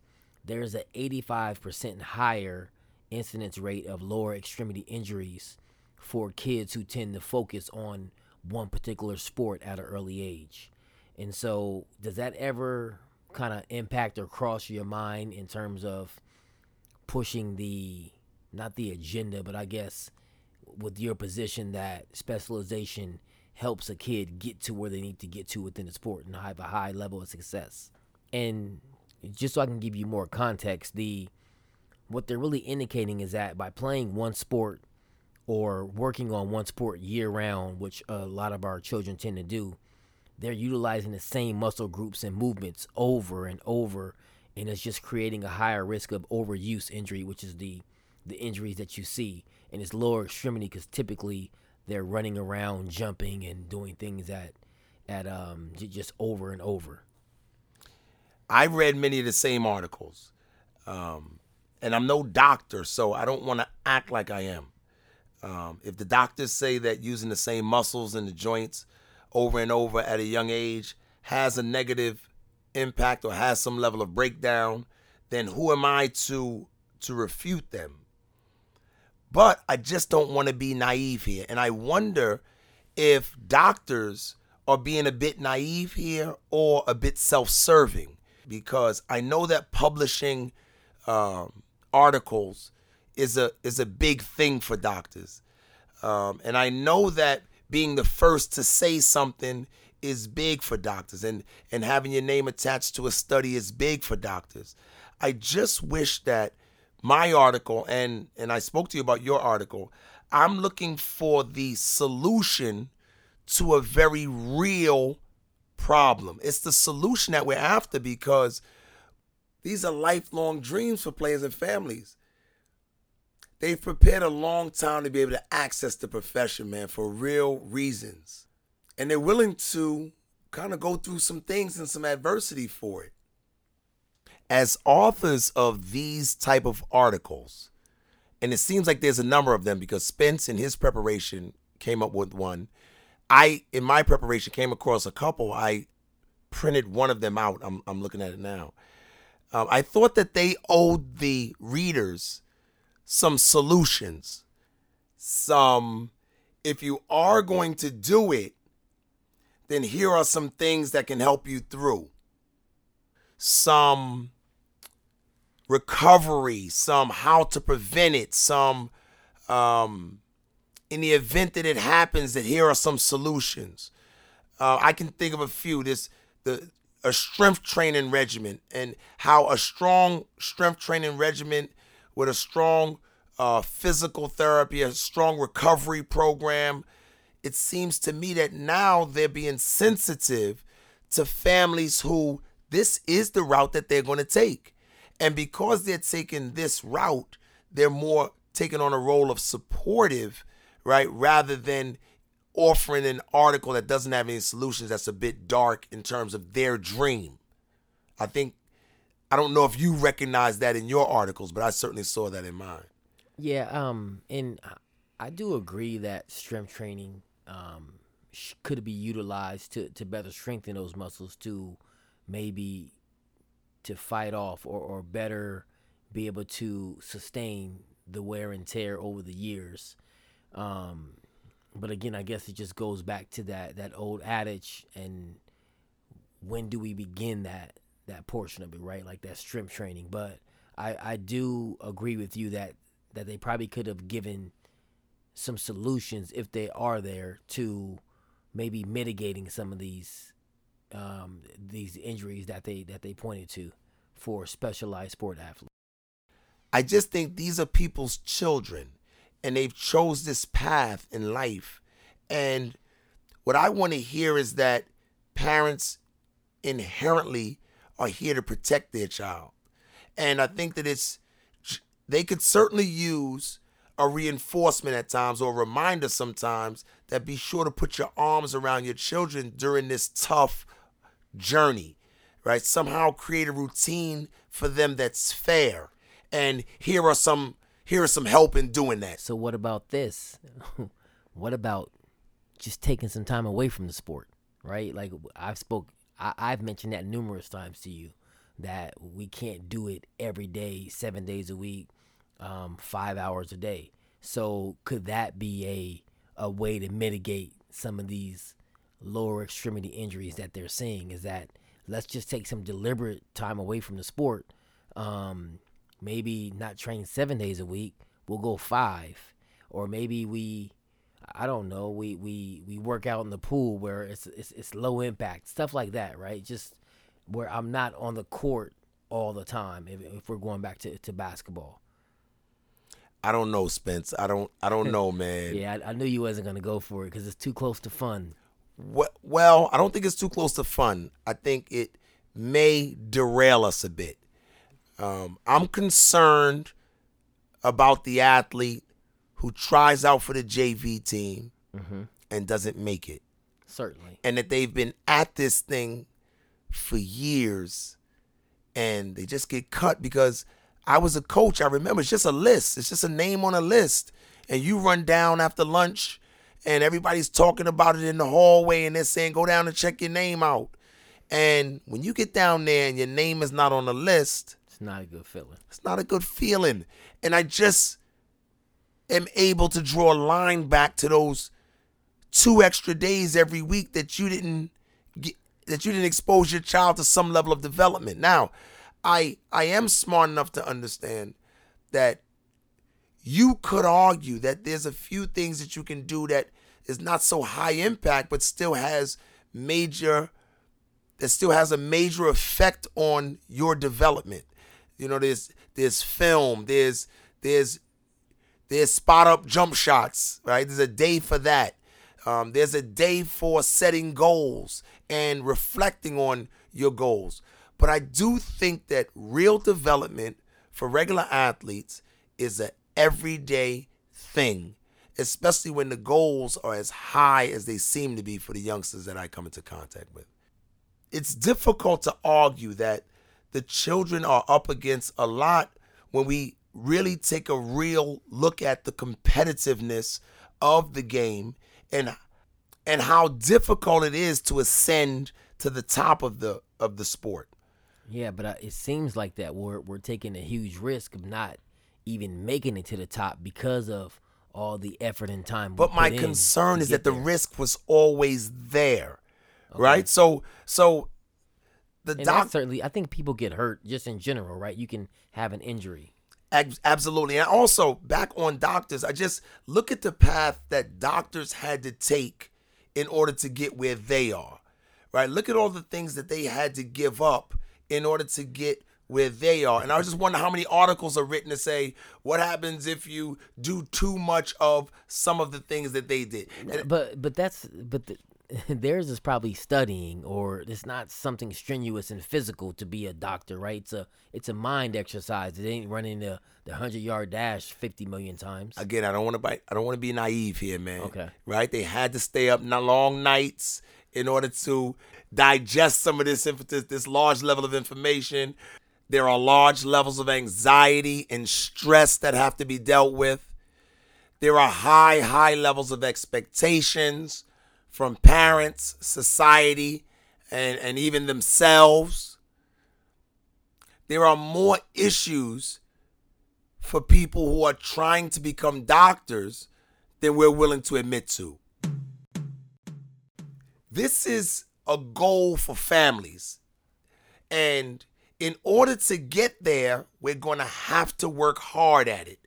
there's an 85% higher incidence rate of lower extremity injuries for kids who tend to focus on one particular sport at an early age. And so, does that ever kind of impact or cross your mind in terms of pushing the not the agenda, but I guess with your position that specialization helps a kid get to where they need to get to within the sport and have a high level of success. And just so I can give you more context, the what they're really indicating is that by playing one sport or working on one sport year round, which a lot of our children tend to do, they're utilizing the same muscle groups and movements over and over, and it's just creating a higher risk of overuse injury, which is the the injuries that you see, and it's lower extremity because typically they're running around, jumping, and doing things at at um just over and over. I've read many of the same articles, um, and I'm no doctor, so I don't want to act like I am. Um, if the doctors say that using the same muscles and the joints over and over at a young age has a negative impact or has some level of breakdown, then who am I to to refute them? But I just don't want to be naive here, and I wonder if doctors are being a bit naive here or a bit self-serving. Because I know that publishing um, articles is a is a big thing for doctors, um, and I know that being the first to say something is big for doctors, and and having your name attached to a study is big for doctors. I just wish that my article and and I spoke to you about your article. I'm looking for the solution to a very real problem. It's the solution that we're after because these are lifelong dreams for players and families. They've prepared a long time to be able to access the profession, man, for real reasons. And they're willing to kind of go through some things and some adversity for it. As authors of these type of articles, and it seems like there's a number of them because Spence in his preparation came up with one. I in my preparation came across a couple. I printed one of them out. I'm I'm looking at it now. Um, I thought that they owed the readers some solutions. Some, if you are going to do it, then here are some things that can help you through. Some recovery, some how to prevent it, some um, in the event that it happens, that here are some solutions. Uh, I can think of a few. This the a strength training regimen and how a strong strength training regimen with a strong uh, physical therapy, a strong recovery program. It seems to me that now they're being sensitive to families who this is the route that they're going to take. And because they're taking this route, they're more taking on a role of supportive, right? Rather than offering an article that doesn't have any solutions that's a bit dark in terms of their dream. I think I don't know if you recognize that in your articles, but I certainly saw that in mine. Yeah, um, and I do agree that strength training um, could be utilized to, to better strengthen those muscles to maybe to fight off or, or better be able to sustain the wear and tear over the years. Um, but again, I guess it just goes back to that that old adage and when do we begin that that portion of it, right? Like that strength training. But I I do agree with you that that they probably could have given some solutions if they are there to maybe mitigating some of these um, these injuries that they that they pointed to for specialized sport athletes. I just think these are people's children and they've chose this path in life and what I want to hear is that parents inherently are here to protect their child. And I think that it's they could certainly use a reinforcement at times or a reminder sometimes that be sure to put your arms around your children during this tough journey, right? Somehow create a routine for them that's fair. And here are some here are some help in doing that. So what about this? what about just taking some time away from the sport, right? Like I've spoke I, I've mentioned that numerous times to you that we can't do it every day, seven days a week, um, five hours a day. So could that be a a way to mitigate some of these lower extremity injuries that they're seeing? Is that let's just take some deliberate time away from the sport. Um, maybe not train seven days a week. We'll go five, or maybe we, I don't know, we we we work out in the pool where it's it's, it's low impact stuff like that, right? Just where I'm not on the court all the time. If, if we're going back to to basketball. I don't know, Spence. I don't. I don't know, man. yeah, I, I, knew you wasn't gonna go for it because it's too close to fun. Well, I don't think it's too close to fun. I think it may derail us a bit. Um, I'm concerned about the athlete who tries out for the JV team mm-hmm. and doesn't make it. Certainly. And that they've been at this thing for years and they just get cut because I was a coach. I remember it's just a list. It's just a name on a list. And you run down after lunch and everybody's talking about it in the hallway and they're saying, go down and check your name out. And when you get down there and your name is not on the list, it's not a good feeling. It's not a good feeling. And I just am able to draw a line back to those two extra days every week that you didn't get, that you didn't expose your child to some level of development. Now, I I am smart enough to understand that you could argue that there's a few things that you can do that is not so high impact but still has major that still has a major effect on your development. You know, there's there's film, there's there's there's spot up jump shots, right? There's a day for that. Um, there's a day for setting goals and reflecting on your goals. But I do think that real development for regular athletes is an everyday thing, especially when the goals are as high as they seem to be for the youngsters that I come into contact with. It's difficult to argue that the children are up against a lot when we really take a real look at the competitiveness of the game and and how difficult it is to ascend to the top of the of the sport. Yeah, but uh, it seems like that we're we're taking a huge risk of not even making it to the top because of all the effort and time. But my concern is that the risk was always there, okay. right? So so the doc certainly I think people get hurt just in general, right? You can have an injury. Absolutely. And also, back on doctors, I just look at the path that doctors had to take in order to get where they are, right? Look at all the things that they had to give up in order to get where they are. And I was just wondering how many articles are written to say what happens if you do too much of some of the things that they did. And but but that's but the, theirs is probably studying or it's not something strenuous and physical to be a doctor, right? It's a it's a mind exercise. It ain't running the the hundred yard dash fifty million times. Again, I don't want to be I don't want to be naive here, man. Okay, right? They had to stay up not long nights in order to digest some of this this, this large level of information. There are large levels of anxiety and stress that have to be dealt with. There are high, high levels of expectations from parents, society, and, and even themselves. There are more issues for people who are trying to become doctors than we're willing to admit to. This is a goal for families. And in order to get there, we're going to have to work hard at it.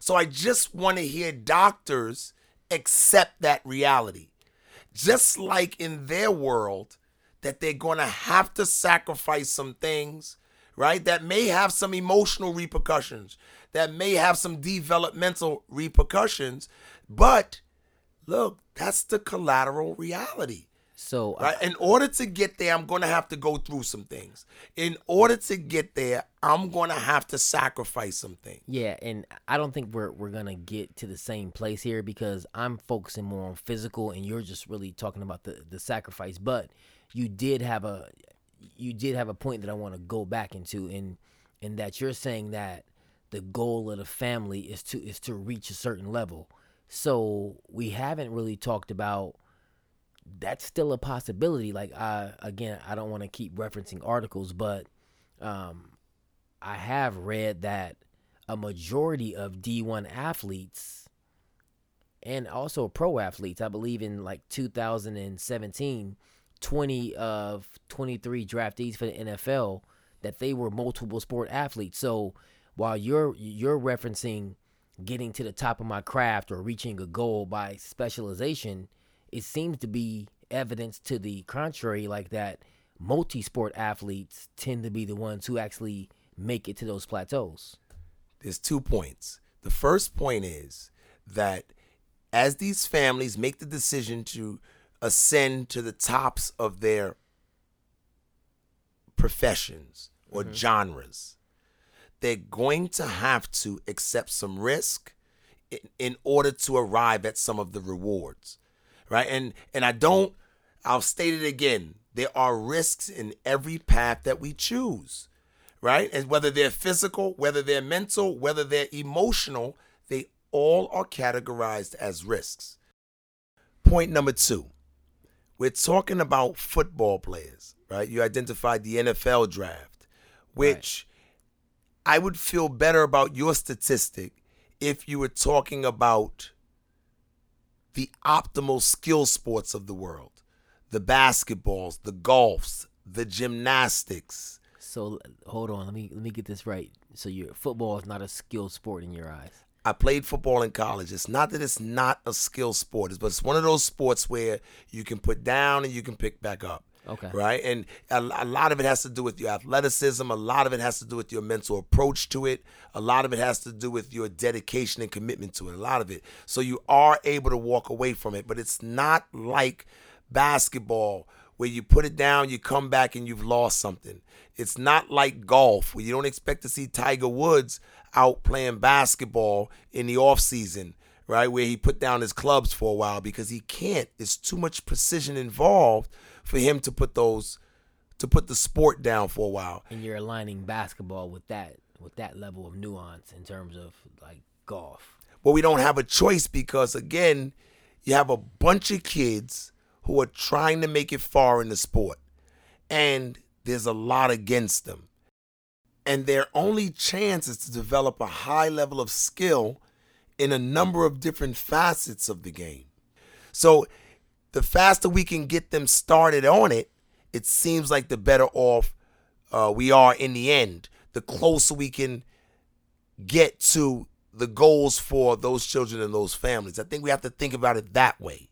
So I just want to hear doctors accept that reality just like in their world, that they're going to have to sacrifice some things, right? That may have some emotional repercussions, that may have some developmental repercussions. But look, that's the collateral reality. So, right? in order to get there, I'm going to have to go through some things. In order to get there, I'm going to have to sacrifice some things. Yeah, and I don't think we're we're going to get to the same place here because I'm focusing more on physical, and you're just really talking about the the sacrifice. But you did have a you did have a point that I want to go back into, and and that you're saying that the goal of the family is to is to reach a certain level. So we haven't really talked about that's still a possibility. Like I again, I don't want to keep referencing articles, but um, I have read that a majority of D1 athletes and also pro athletes, I believe in like 2017, 20 of 23 draftees for the NFL that they were multiple sport athletes. So while you're you're referencing getting to the top of my craft or reaching a goal by specialization, it seems to be evidence to the contrary, like that multi sport athletes tend to be the ones who actually make it to those plateaus. There's two points. The first point is that as these families make the decision to ascend to the tops of their professions or mm-hmm. genres, they're going to have to accept some risk in, in order to arrive at some of the rewards right? And and I don't. I'll state it again. There are risks in every path that we choose, right? And whether they're physical, whether they're mental, whether they're emotional, they all are categorized as risks. Point number two we're talking about football players, right? You identified the NFL draft, which right. I would feel better about your statistic if you were talking about the optimal skill sports of the world the basketballs, the golfs, the gymnastics. So hold on, let me let me get this right. So your football is not a skill sport in your eyes. I played football in college. It's not that it's not a skill sport, but it's one of those sports where you can put down and you can pick back up. Okay. Right? And a, a lot of it has to do with your athleticism. A lot of it has to do with your mental approach to it. A lot of it has to do with your dedication and commitment to it. A lot of it. So you are able to walk away from it, but it's not like basketball where you put it down, you come back and you've lost something. It's not like golf where you don't expect to see Tiger Woods out playing basketball in the off season, right? Where he put down his clubs for a while because he can't. It's too much precision involved for him to put those to put the sport down for a while. And you're aligning basketball with that with that level of nuance in terms of like golf. Well, we don't have a choice because again, you have a bunch of kids who are trying to make it far in the sport. And there's a lot against them. And their only chance is to develop a high level of skill in a number of different facets of the game. So the faster we can get them started on it, it seems like the better off uh, we are in the end. The closer we can get to the goals for those children and those families. I think we have to think about it that way.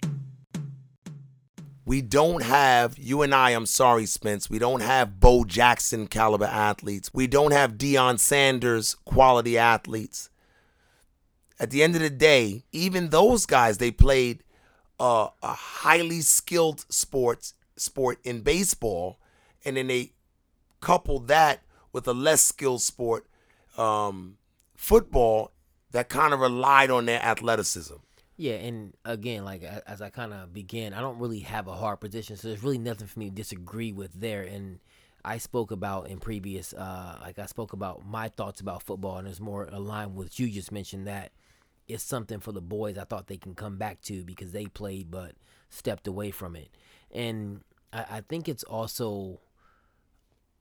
We don't have, you and I, I'm sorry, Spence, we don't have Bo Jackson caliber athletes. We don't have Deion Sanders quality athletes. At the end of the day, even those guys, they played uh, a highly skilled sports sport in baseball, and then they coupled that with a less skilled sport, um, football, that kind of relied on their athleticism. Yeah, and again, like as I kind of began, I don't really have a hard position, so there's really nothing for me to disagree with there. And I spoke about in previous, uh, like I spoke about my thoughts about football, and it's more aligned with you just mentioned that it's something for the boys. I thought they can come back to because they played but stepped away from it, and I, I think it's also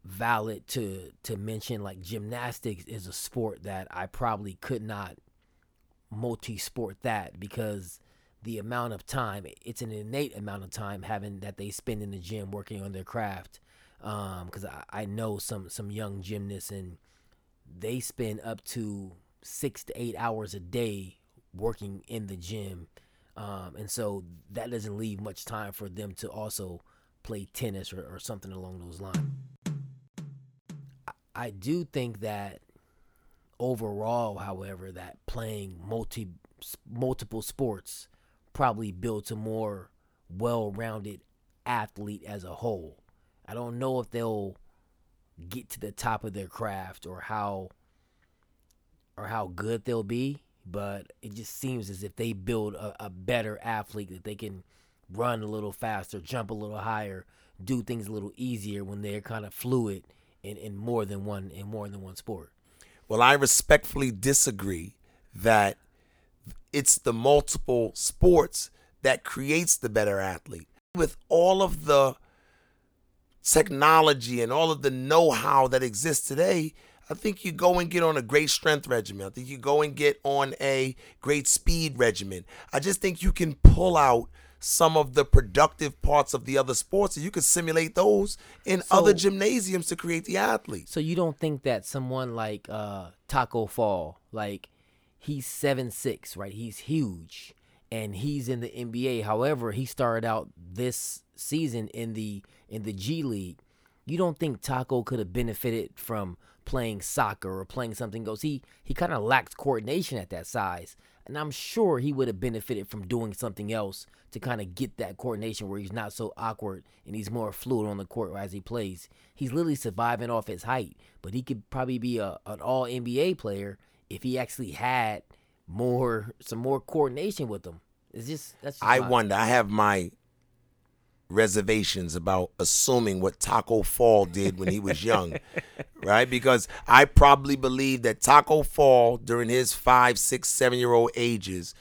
valid to to mention like gymnastics is a sport that I probably could not multi-sport that because the amount of time it's an innate amount of time having that they spend in the gym working on their craft because um, I, I know some some young gymnasts and they spend up to six to eight hours a day working in the gym um, and so that doesn't leave much time for them to also play tennis or, or something along those lines I, I do think that overall, however, that playing multi multiple sports probably builds a more well-rounded athlete as a whole. I don't know if they'll get to the top of their craft or how or how good they'll be, but it just seems as if they build a, a better athlete that they can run a little faster, jump a little higher, do things a little easier when they're kind of fluid in, in more than one in more than one sport. Well, I respectfully disagree that it's the multiple sports that creates the better athlete. With all of the technology and all of the know how that exists today, I think you go and get on a great strength regimen. I think you go and get on a great speed regimen. I just think you can pull out some of the productive parts of the other sports and you can simulate those in so, other gymnasiums to create the athlete. So you don't think that someone like uh, Tacko Fall, like he's seven six, right? He's huge and he's in the NBA. However, he started out this season in the in the G League. You don't think Tacko could have benefited from playing soccer or playing something else? He he kind of lacked coordination at that size. And I'm sure he would have benefited from doing something else to kind of get that coordination where he's not so awkward and he's more fluid on the court as he plays. He's literally surviving off his height, but he could probably be a, an all NBA player if he actually had more some more coordination with him. It's just that's just I wonder. I have my reservations about assuming what Tacko Fall did when he was young, right? Because I probably believe that Tacko Fall, during his five, six, seven year old ages,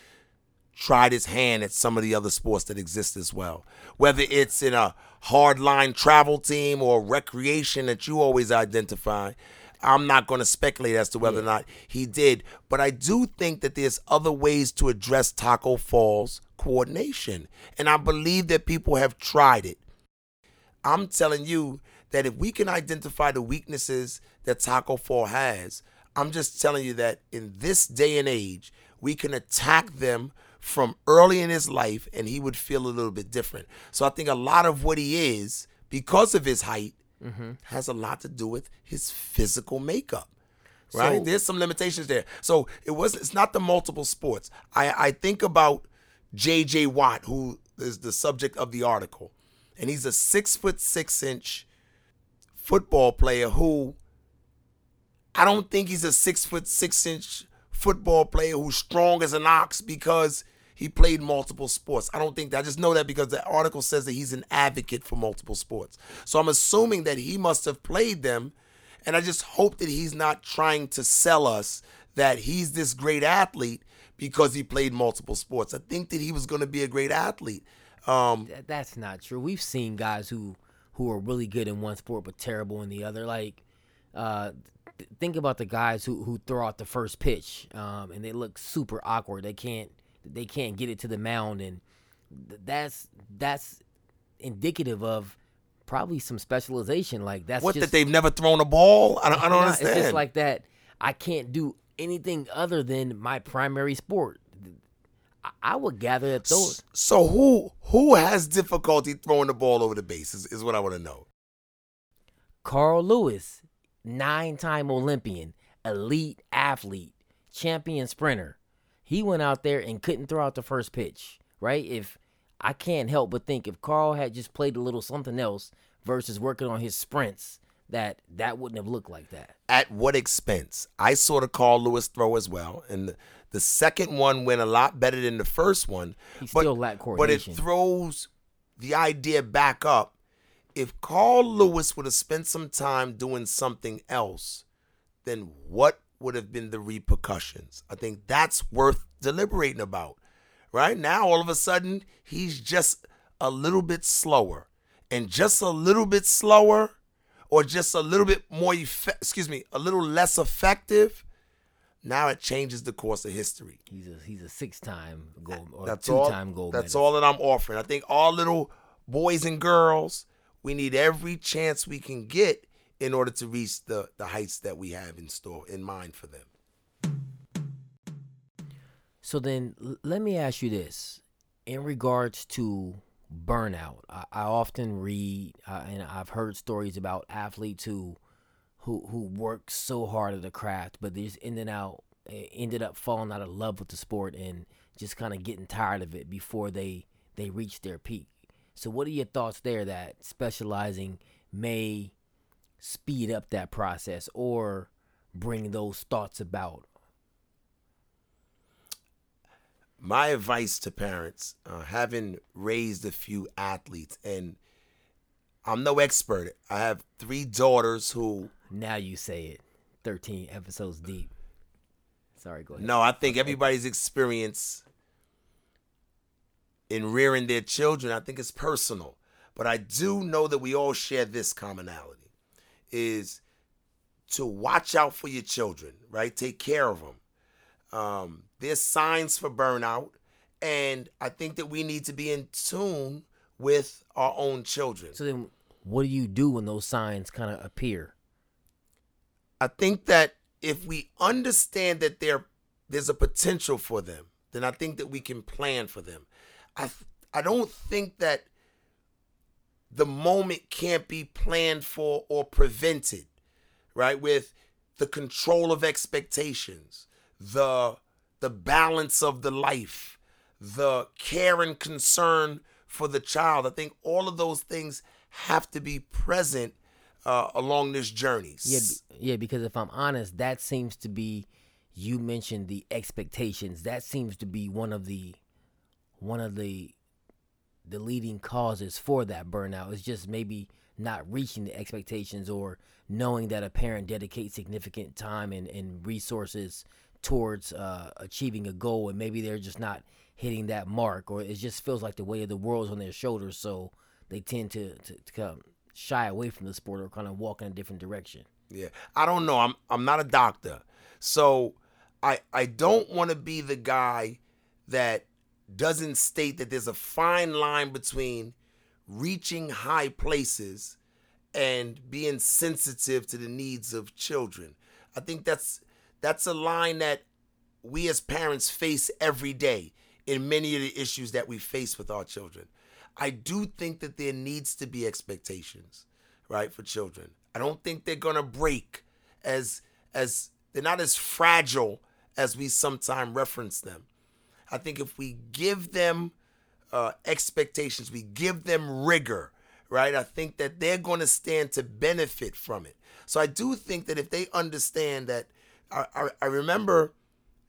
tried his hand at some of the other sports that exist as well. Whether it's in a hardline travel team or recreation that you always identify, I'm not going to speculate as to whether or not he did, but I do think that there's other ways to address Tacko Fall's coordination. And I believe that people have tried it. I'm telling you that if we can identify the weaknesses that Tacko Fall has, I'm just telling you that in this day and age, we can attack them from early in his life and he would feel a little bit different. So I think a lot of what he is, because of his height, mm-hmm. has a lot to do with his physical makeup. Right? So, There's some limitations there. So it was it's not the multiple sports. I, I think about JJ Watt, who is the subject of the article. And he's a six foot six inch football player who I don't think he's a six foot six inch football player who's strong as an ox because he played multiple sports. I don't think that. I just know that because the article says that he's an advocate for multiple sports. So I'm assuming that he must have played them. And I just hope that he's not trying to sell us that he's this great athlete because he played multiple sports. I think that he was going to be a great athlete. Um, That's not true. We've seen guys who who are really good in one sport but terrible in the other. Like, uh, think about the guys who, who throw out the first pitch um, and they look super awkward. They can't they can't get it to the mound, and that's that's indicative of probably some specialization. Like that's what just, that they've never thrown a ball. I don't, I don't understand. It's just like that. I can't do anything other than my primary sport. I would gather that those. So who who has difficulty throwing the ball over the bases is, is what I want to know. Carl Lewis, nine-time Olympian, elite athlete, champion sprinter. He went out there and couldn't throw out the first pitch. Right? If I can't help but think if Carl had just played a little something else versus working on his sprints, that that wouldn't have looked like that. At what expense? I saw the Carl Lewis throw as well, and the, the second one went a lot better than the first one. He but, still lacked coordination. But it throws the idea back up. If Carl Lewis would have spent some time doing something else, then what would have been the repercussions? I think that's worth deliberating about. Right now, all of a sudden, he's just a little bit slower. And just a little bit slower or just a little bit more, effe- excuse me, a little less effective, now it changes the course of history. He's a he's a six time gold or that's two all, time gold. That's all that I'm offering. I think all little boys and girls, we need every chance we can get in order to reach the the heights that we have in store in mind for them. So then, let me ask you this: in regards to burnout. I, I often read uh, and I've heard stories about athletes who who who work so hard at the craft, but they just ended out ended up falling out of love with the sport and just kind of getting tired of it before they they reach their peak. So, what are your thoughts there? That specializing may speed up that process or bring those thoughts about my advice to parents, uh, having raised a few athletes, and I'm no expert. I have three daughters who. Now you say it. 13 episodes deep. Sorry, go ahead. No, I think everybody's experience in rearing their children, I think it's personal. But I do know that we all share this commonality is to watch out for your children, right? Take care of them. Um, there's signs for burnout, and I think that we need to be in tune with our own children. So then, what do you do when those signs kind of appear? I think that if we understand that there there's a potential for them, then I think that we can plan for them. I I don't think that the moment can't be planned for or prevented, right? With the control of expectations, the the balance of the life, the care and concern for the child. I think all of those things have to be present uh, along this journey. Yeah, yeah. Because if I'm honest, that seems to be. You mentioned the expectations. That seems to be one of the, one of the, the leading causes for that burnout. Is just maybe not reaching the expectations or knowing that a parent dedicates significant time and, and resources towards uh, achieving a goal and maybe they're just not hitting that mark or it just feels like the weight of the world's on their shoulders so they tend to, to, to come shy away from the sport or kind of walk in a different direction. Yeah. I don't know. I'm I'm not a doctor. So I I don't want to be the guy that doesn't state that there's a fine line between reaching high places and being sensitive to the needs of children. I think that's that's a line that we as parents face every day in many of the issues that we face with our children. I do think that there needs to be expectations, right, for children. I don't think they're gonna break as as they're not as fragile as we sometimes reference them. I think if we give them uh, expectations, we give them rigor, right? I think that they're going to stand to benefit from it. So I do think that if they understand that, I, I, I remember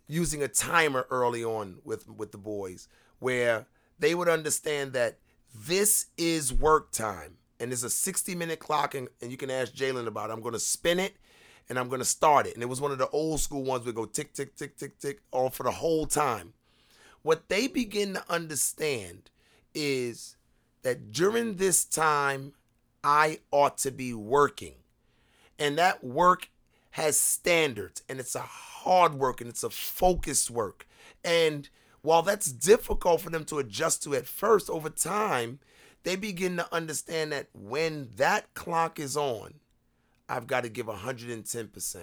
using a timer early on with with the boys where they would understand that this is work time and it's a 60 minute clock and, and you can ask Jalen about it. I'm going to spin it and I'm going to start it. And it was one of the old school ones we go tick, tick, tick, tick, tick, all for the whole time. What they begin to understand is that during this time, I ought to be working. And that work has standards and it's a hard work and it's a focused work. And while that's difficult for them to adjust to at first, over time, they begin to understand that when that clock is on, I've got to give 110%.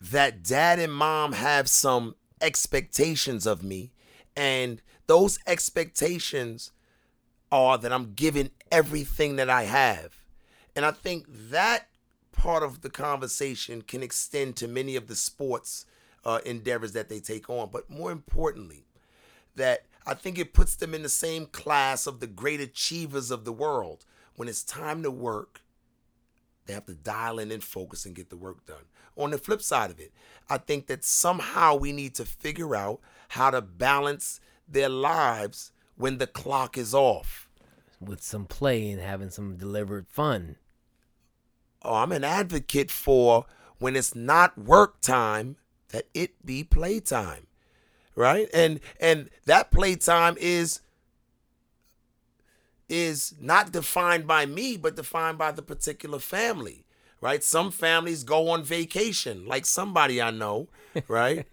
That dad and mom have some expectations of me, and those expectations are that I'm giving everything that I have. And I think that part of the conversation can extend to many of the sports uh, endeavors that they take on. But more importantly, that I think it puts them in the same class of the great achievers of the world. When it's time to work, they have to dial in and focus and get the work done. On the flip side of it, I think that somehow we need to figure out how to balance their lives when the clock is off. With some play and having some deliberate fun. Oh, I'm an advocate for when it's not work time, that it be playtime. Right? And and that playtime is is not defined by me, but defined by the particular family, right? Some families go on vacation, like somebody I know, right?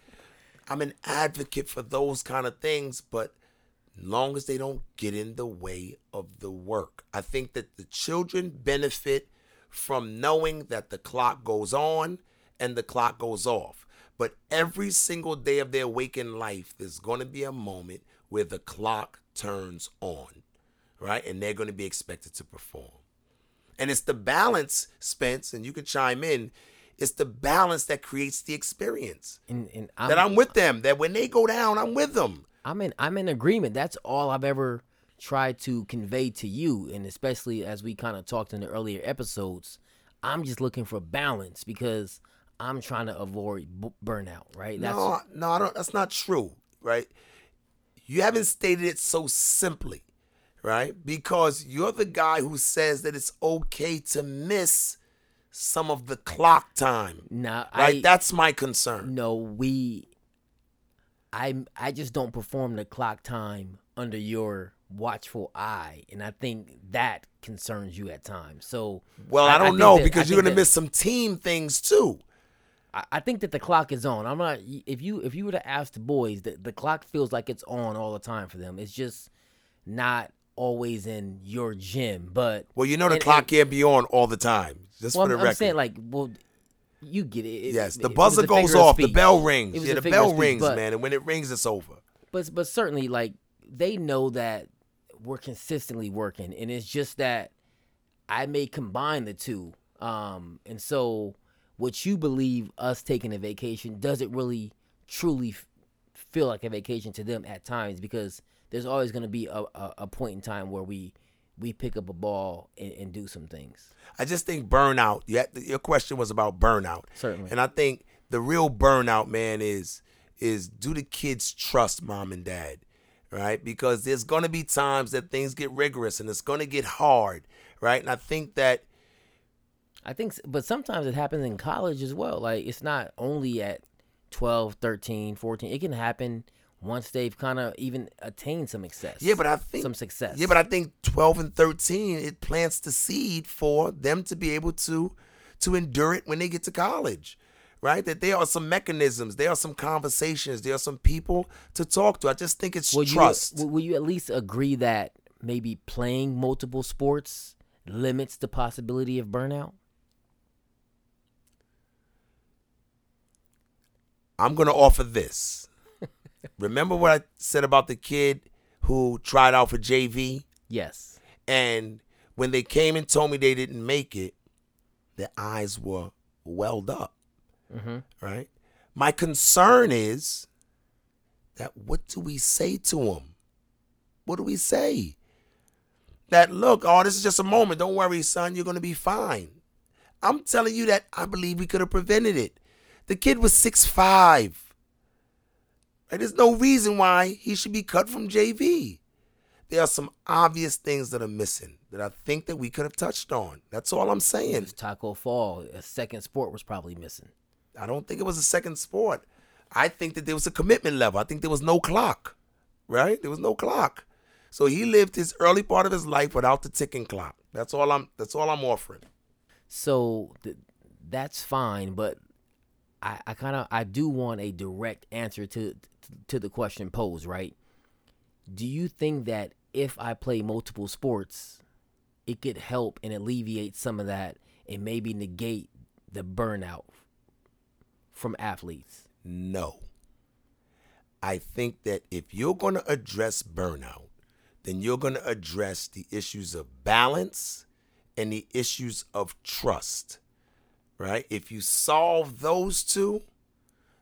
I'm an advocate for those kind of things, but long as they don't get in the way of the work. I think that the children benefit from knowing that the clock goes on and the clock goes off. But every single day of their waking life, there's going to be a moment where the clock turns on right? And they're going to be expected to perform. And it's the balance, Spence, and you can chime in. It's the balance that creates the experience. And, and I'm, that I'm with them. That when they go down, I'm with them. I'm in. I'm in agreement. That's all I've ever tried to convey to you, and especially as we kind of talked in the earlier episodes. I'm just looking for balance because I'm trying to avoid b- burnout. Right? That's, no, no, I don't. That's not true. Right? You haven't stated it so simply right? Because you're the guy who says that it's okay to miss some of the clock time. No, right? I, That's my concern. No, we. I I just don't perform the clock time under your watchful eye, and I think that concerns you at times. So, well, I, I don't I know that, because you're gonna that, miss some team things too. I, I think that the clock is on. I'm not. If you if you were to ask the boys, the the clock feels like it's on all the time for them. It's just not always in your gym, but well, you know the and, clock and, can't be on all the time. Just well, for the I'm, record. I'm saying like, well, you get it. it yes, the buzzer goes off, the bell rings. Yeah, the bell rings, but, man, and when it rings, it's over. But but certainly, like they know that we're consistently working, and it's just that I may combine the two, um, and so what you believe us taking a vacation doesn't really truly feel like a vacation to them at times because there's always going to be a, a, a, point in time where we we pick up a ball and, and do some things. I just think burnout. You your question was about burnout, certainly, and I think the real burnout, man, is is do the kids trust mom and dad, right? Because there's going to be times that things get rigorous and it's going to get hard, right? And I think that. I think, but sometimes it happens in college as well. Like it's not only at 12, 13, 14. It can happen once they've kind of even attained some success. Yeah, but I think some success. Yeah, but I think 12 and 13 it plants the seed for them to be able to to endure it when they get to college. Right? That there are some mechanisms, there are some conversations, there are some people to talk to. I just think it's will trust. You, will you at least agree that maybe playing multiple sports limits the possibility of burnout? I'm going to offer this. Remember what I said about the kid who tried out for JV? Yes. And when they came and told me they didn't make it, their eyes were welled up. Mm-hmm. Right? My concern is that what do we say to them? What do we say? That look, oh, this is just a moment. Don't worry, son, you're gonna be fine. I'm telling you that I believe we could have prevented it. The kid was six five. Right? There's no reason why he should be cut from JV. There are some obvious things that are missing that I think that we could have touched on. That's all I'm saying. Tacko Fall, a second sport was probably missing. I don't think it was a second sport. I think that there was a commitment level. I think there was no clock, right? There was no clock. So he lived his early part of his life without the ticking clock. That's all I'm. That's all I'm offering. So th- that's fine, but I, I kind of I do want a direct answer to to the question posed. Right? Do you think that if I play multiple sports, it could help and alleviate some of that, and maybe negate the burnout from athletes? No. I think that if you're going to address burnout, then you're going to address the issues of balance and the issues of trust. Right? If you solve those two,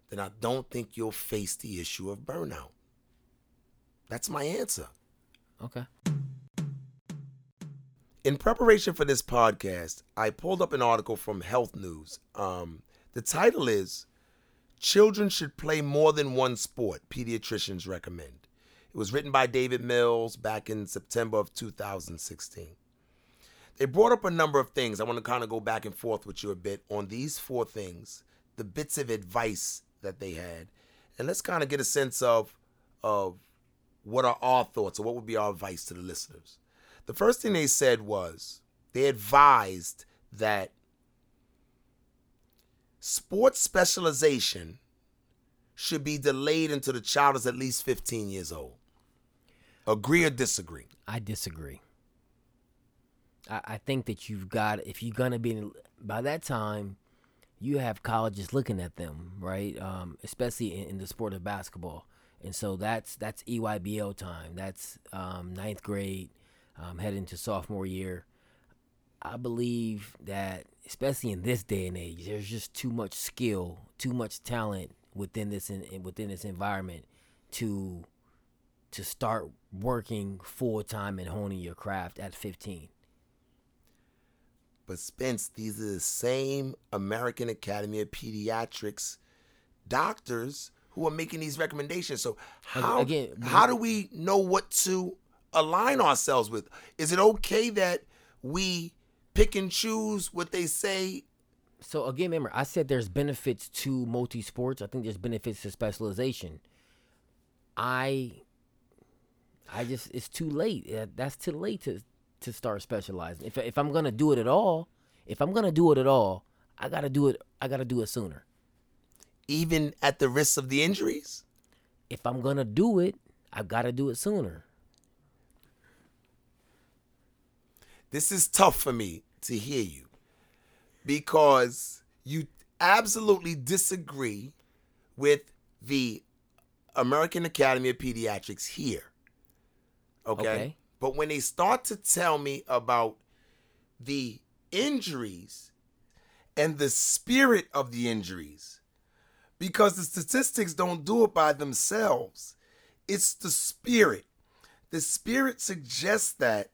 then I don't think you'll face the issue of burnout. That's my answer. Okay. In preparation for this podcast, I pulled up an article from Health News. Um, the title is Children Should Play More Than One Sport, Pediatricians Recommend. It was written by David Mills back in September of 2016. They brought up a number of things. I want to kind of go back and forth with you a bit on these four things, the bits of advice that they had. And let's kind of get a sense of, of what are our thoughts or what would be our advice to the listeners. The first thing they said was they advised that sports specialization should be delayed until the child is at least 15 years old. Agree or disagree? I disagree. I, I think that you've got if you're gonna be by that time, you have colleges looking at them, right? Um, especially in, in, the sport of basketball, and so that's that's EYBL time. That's um, ninth grade, um, heading to sophomore year. I believe that, especially in this day and age, there's just too much skill, too much talent within this in, within this environment to to start working full time and honing your craft at 15. But Spence, these are the same American Academy of Pediatrics doctors who are making these recommendations. So how again, how do we know what to align ourselves with? Is it okay that we pick and choose what they say? So again, remember, I said there's benefits to multi sports. I think there's benefits to specialization. I, I just it's too late. That's too late to to start specializing. If if I'm gonna do it at all, if I'm gonna do it at all, I gotta do it. I gotta do it sooner. Even at the risk of the injuries. If I'm gonna do it, I gotta do it sooner. This is tough for me to hear you because you absolutely disagree with the American Academy of Pediatrics here. Okay? okay. But when they start to tell me about the injuries and the spirit of the injuries, because the statistics don't do it by themselves, it's the spirit. The spirit suggests that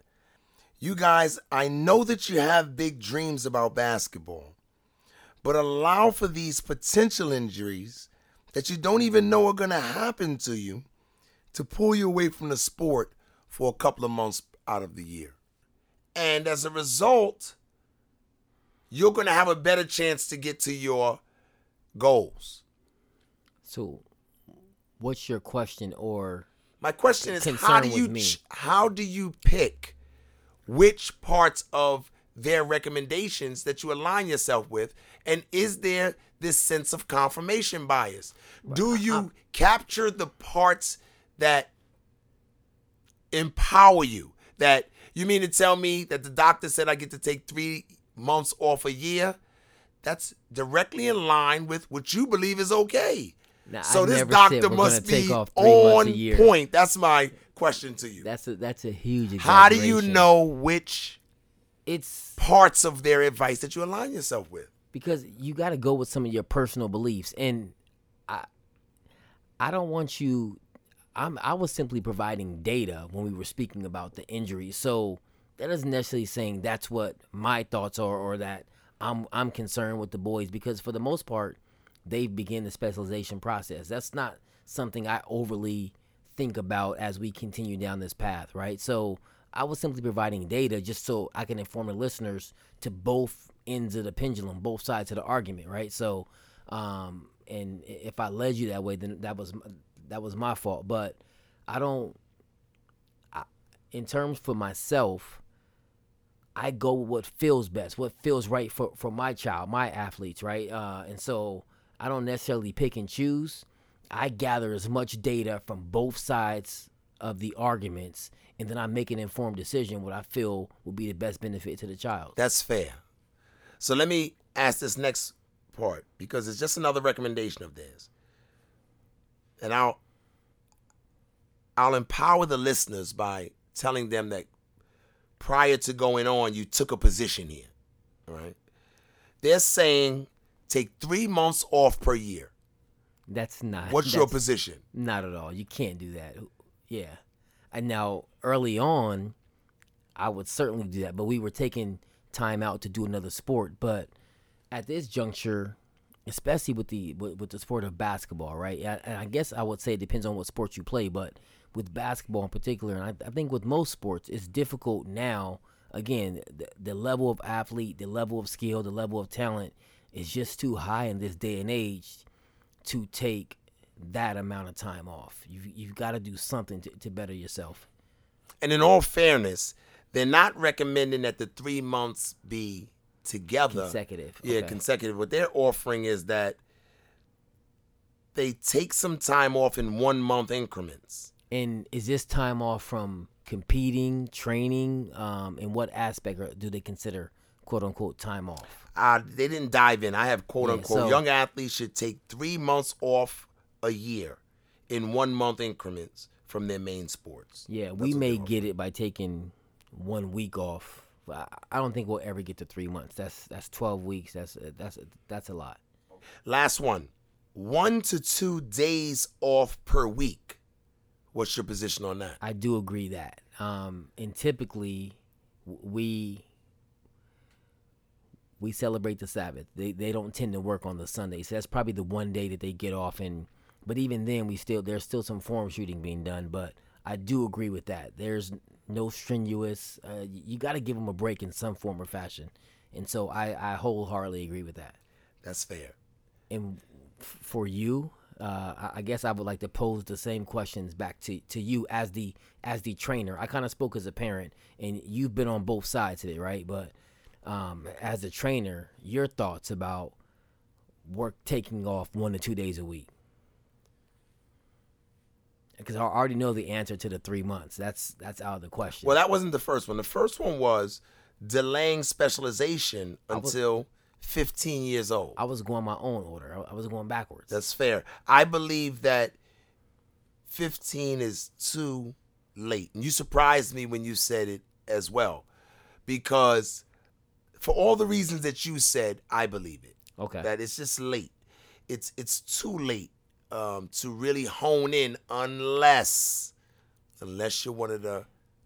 you guys, I know that you have big dreams about basketball, but allow for these potential injuries that you don't even know are going to happen to you to pull you away from the sport for a couple of months out of the year. And as a result, you're going to have a better chance to get to your goals. So, what's your question or My question is how do you ch- how do you pick which parts of their recommendations that you align yourself with and is there this sense of confirmation bias? Do you capture the parts that empower you? That you mean to tell me that the doctor said I get to take 3 months off a year? That's directly in line with what you believe is okay. Now, So I this doctor must be three on point. That's my question to you. That's a that's a huge. How do you know which It's parts of their advice that you align yourself with? because you got to go with some of your personal beliefs, and I I don't want you. I'm I was simply providing data when we were speaking about the injury, so that isn't necessarily saying that's what my thoughts are or that I'm I'm concerned with the boys because for the most part they begin the specialization process. That's not something I overly think about as we continue down this path, right? So I was simply providing data just so I can inform the listeners to both ends of the pendulum, both sides of the argument, right? So, um, and if I led you that way, then that was that was my fault. But I don't. I, in terms for myself, I go with what feels best, what feels right for, for my child, my athletes, right? Uh, and so I don't necessarily pick and choose. I gather as much data from both sides of the arguments, and then I make an informed decision what I feel will be the best benefit to the child. That's fair. So let me ask this next part because it's just another recommendation of theirs. And I'll I'll empower the listeners by telling them that prior to going on, you took a position here. All right. They're saying take three months off per year. That's not. What's your position? Not at all. You can't do that. Yeah. And now early on, I would certainly do that, but we were taking time out to do another sport. But at this juncture, especially with the with, with the sport of basketball, right? And I guess I would say it depends on what sport you play, but with basketball in particular, and I, I think with most sports, it's difficult now. Again, the, the level of athlete, the level of skill, the level of talent is just too high in this day and age to take that amount of time off. You've, you've got to do something to, to better yourself. And in all fairness, they're not recommending that the three months be together. Consecutive. Yeah, Okay. consecutive. What they're offering is that they take some time off in one month increments. And is this time off from competing, training? Um, in what aspect do they consider quote unquote time off? Uh, they didn't dive in. I have quote Yeah, unquote so- young athletes should take three months off a year in one month increments from their main sports. Yeah, That's we may get it by taking one week off. I don't think we'll ever get to three months. That's that's twelve weeks. That's that's that's a lot. Last one. One to two days off per week. What's your position on that? I do agree that. Um, and typically, we we celebrate the Sabbath. They they don't tend to work on the Sunday, so that's probably the one day that they get off. And but even then, we still there's still some form shooting being done. But I do agree with that. There's no strenuous. Uh, you got to give them a break in some form or fashion. And so I I wholeheartedly agree with that. That's fair. And f- for you, uh, I- guess I would like to pose the same questions back to, to you as the as the trainer. I kind of spoke as a parent, and you've been on both sides of it, right? But um, as a trainer, your thoughts about work taking off one to two days a week? Because I already know the answer to the three months. That's that's out of the question. Well, that wasn't the first one. The first one was delaying specialization was- until 15 years old. I was going my own order. I, I was going backwards. That's fair. I believe that 15 is too late. And you surprised me when you said it as well. Because for all the reasons that you said, I believe it. okay. That it's just late. It's it's too late um, to really hone in unless unless you're one of the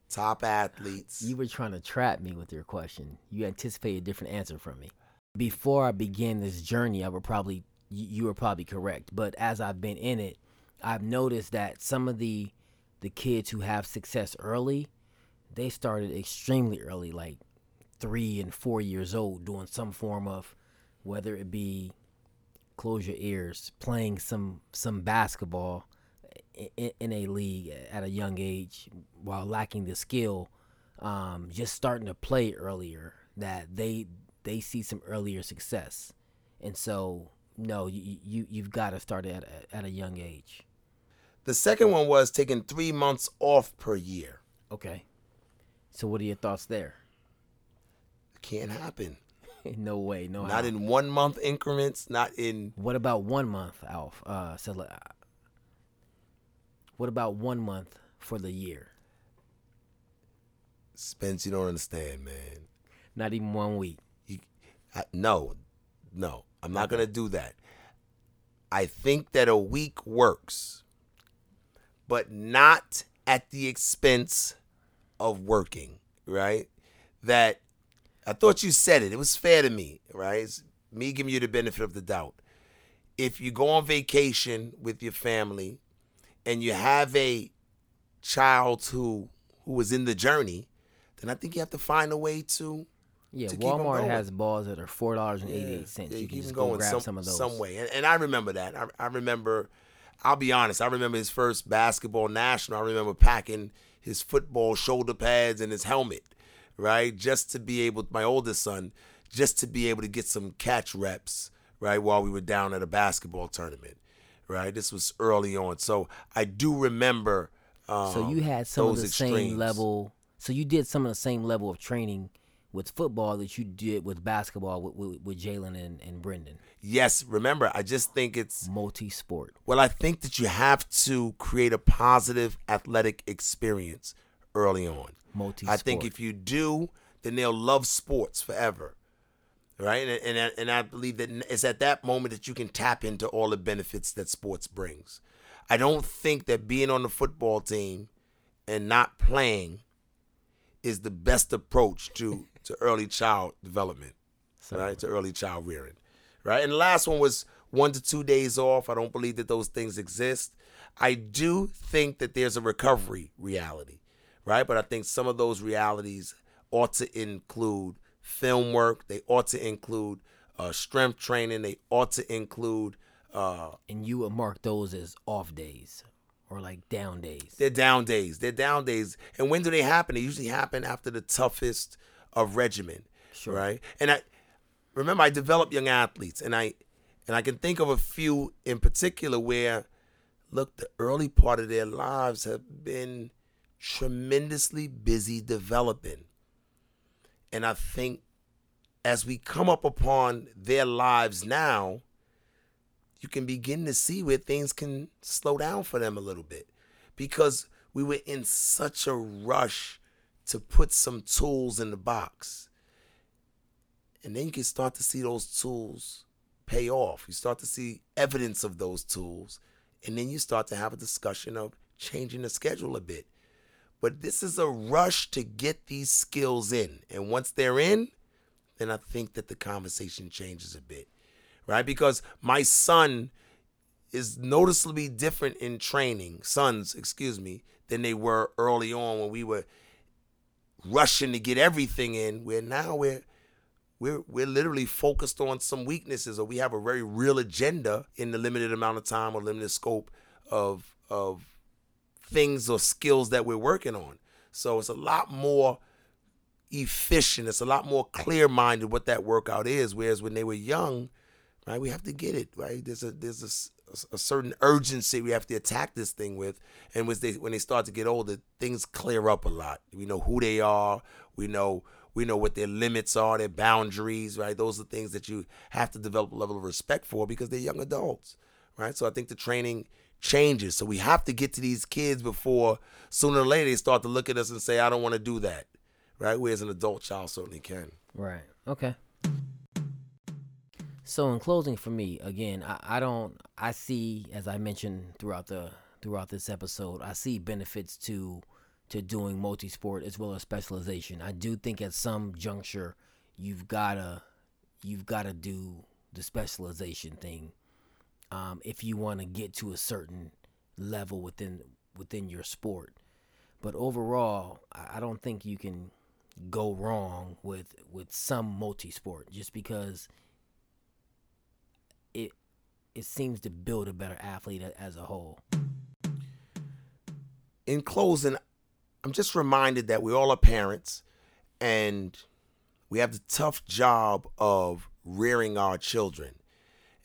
top athletes. You were trying to trap me with your question. You anticipated a different answer from me. Before I began this journey, I would probably you were probably correct. But as I've been in it, I've noticed that some of the the kids who have success early, they started extremely early, like three and four years old, doing some form of whether it be close your ears, playing some some basketball, in, in a league at a young age while lacking the skill, um, just starting to play earlier, that they they see some earlier success, and so no, you, you you've got to start at a, at a young age. The second one was taking three months off per year. Okay. So what are your thoughts there? Can't happen. no way, no. Not how. in one month increments. Not in. What about one month, Alf? Uh, so, uh, what about one month for the year? Spence, you don't understand, man. Not even one week. You, I, no, no. I'm not gonna do that. I think that a week works, but not at the expense of working. Right? That I thought you said it. It was fair to me, right? It's me giving you the benefit of the doubt. If you go on vacation with your family and you have a child who who is in the journey, then I think you have to find a way to Yeah, to Walmart has balls that are four dollars and eighty eight cents. yeah, you can just go going grab some, some, of those. some way. And, and I remember that. I, I remember. I'll be honest. I remember his first basketball national. I remember packing his football shoulder pads and his helmet, right, just to be able. My oldest son, just to be able to get some catch reps, right, while we were down at a basketball tournament, right. This was early on, so I do remember. Um, So you had some of the same level. So you did some of the same level of training with football that you did with basketball with with, with Jalen and, and Brendan. Yes, remember. I just think it's Multi sport. Well, I think that you have to create a positive athletic experience early on. Multi. I think if you do, then they'll love sports forever. Right? And, and, I- and I believe that it's at that moment that you can tap into all the benefits that sports brings. I don't think that being on the football team and not playing is the best approach to, to early child development right? To early child rearing, right? And the last one was one to two days off. I don't believe that those things exist. I do think that there's a recovery reality, right? But I think some of those realities ought to include film work. They ought to include uh, strength training. They ought to include uh, and you would mark those as off days or like down days. They're down days. They're down days. And when do they happen? They usually happen after the toughest of regimen. Sure. Right. And I remember I develop young athletes and I and I can think of a few in particular where look, the early part of their lives have been tremendously busy developing. And I think as we come up upon their lives now, you can begin to see where things can slow down for them a little bit because we were in such a rush to put some tools in the box. And then you can start to see those tools pay off. You start to see evidence of those tools. And then you start to have a discussion of changing the schedule a bit. But this is a rush to get these skills in. And once they're in, then I think that the conversation changes a bit right? Because my son is noticeably different in training, sons, excuse me, than they were early on when we were rushing to get everything in. Where now we're we're we're literally focused on some weaknesses, or we have a very real agenda in the limited amount of time or limited scope of of things or skills that we're working on. So it's a lot more efficient. It's a lot more clear minded what that workout is. Whereas when they were young, right, we have to get it right. There's a there's a certain urgency we have to attack this thing with, and when they when they start to get older, things clear up a lot. We know who they are. We know we know what their limits are, their boundaries. Right, those are things that you have to develop a level of respect for because they're young adults. Right, so I think the training changes. So we have to get to these kids before sooner or later they start to look at us and say, "I don't want to do that." Right, whereas an adult child certainly can. Right. Okay. So in closing for me, again, I, I don't I see as I mentioned throughout the throughout this episode, I see benefits to to doing multi sport as well as specialization. I do think at some juncture you've gotta you've gotta do the specialization thing um, if you want to get to a certain level within within your sport. But overall, I don't think you can go wrong with with some multi-sport just because it it seems to build a better athlete as a whole. in closing, I'm just reminded that we all are parents and we have the tough job of rearing our children.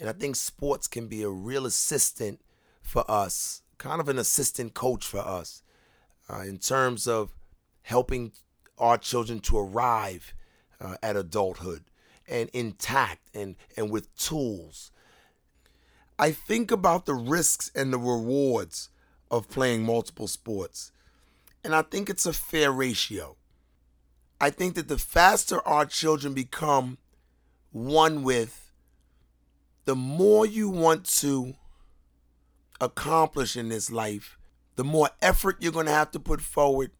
And I think sports can be a real assistant for us, kind of an assistant coach for us, uh, in terms of helping our children to arrive uh, at adulthood and intact and, and with tools. I think about the risks and the rewards of playing multiple sports, and I think it's a fair ratio. I think that the faster our children become one with, the more you want to accomplish in this life, the more effort you're going to have to put forward.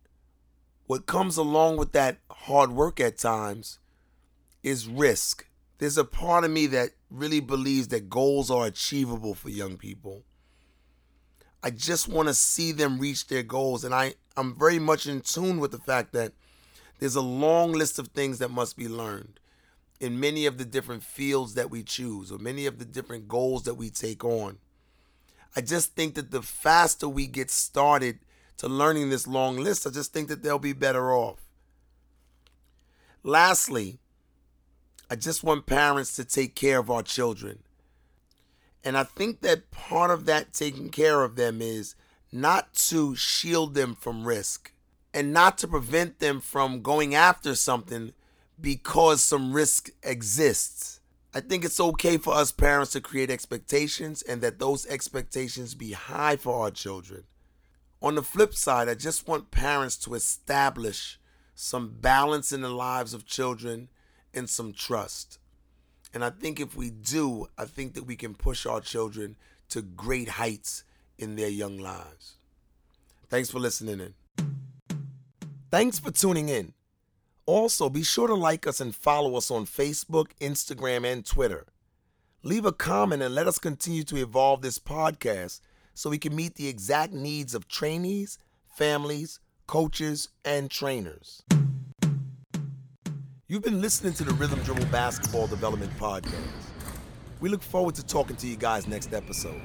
What comes along with that hard work at times is risk. There's a part of me that really believes that goals are achievable for young people. I just want to see them reach their goals. And I, I'm very much in tune with the fact that there's a long list of things that must be learned in many of the different fields that we choose or many of the different goals that we take on. I just think that the faster we get started to learning this long list, I just think that they'll be better off. Lastly, I just want parents to take care of our children. And I think that part of that taking care of them is not to shield them from risk and not to prevent them from going after something because some risk exists. I think it's okay for us parents to create expectations and that those expectations be high for our children. On the flip side, I just want parents to establish some balance in the lives of children and some trust. And I think if we do, I think that we can push our children to great heights in their young lives. Thanks for listening in. Thanks for tuning in. Also, be sure to like us and follow us on Facebook, Instagram, and Twitter. Leave a comment and let us continue to evolve this podcast so we can meet the exact needs of trainees, families, coaches, and trainers. You've been listening to the Rhythm Dribble Basketball Development Podcast. We look forward to talking to you guys next episode.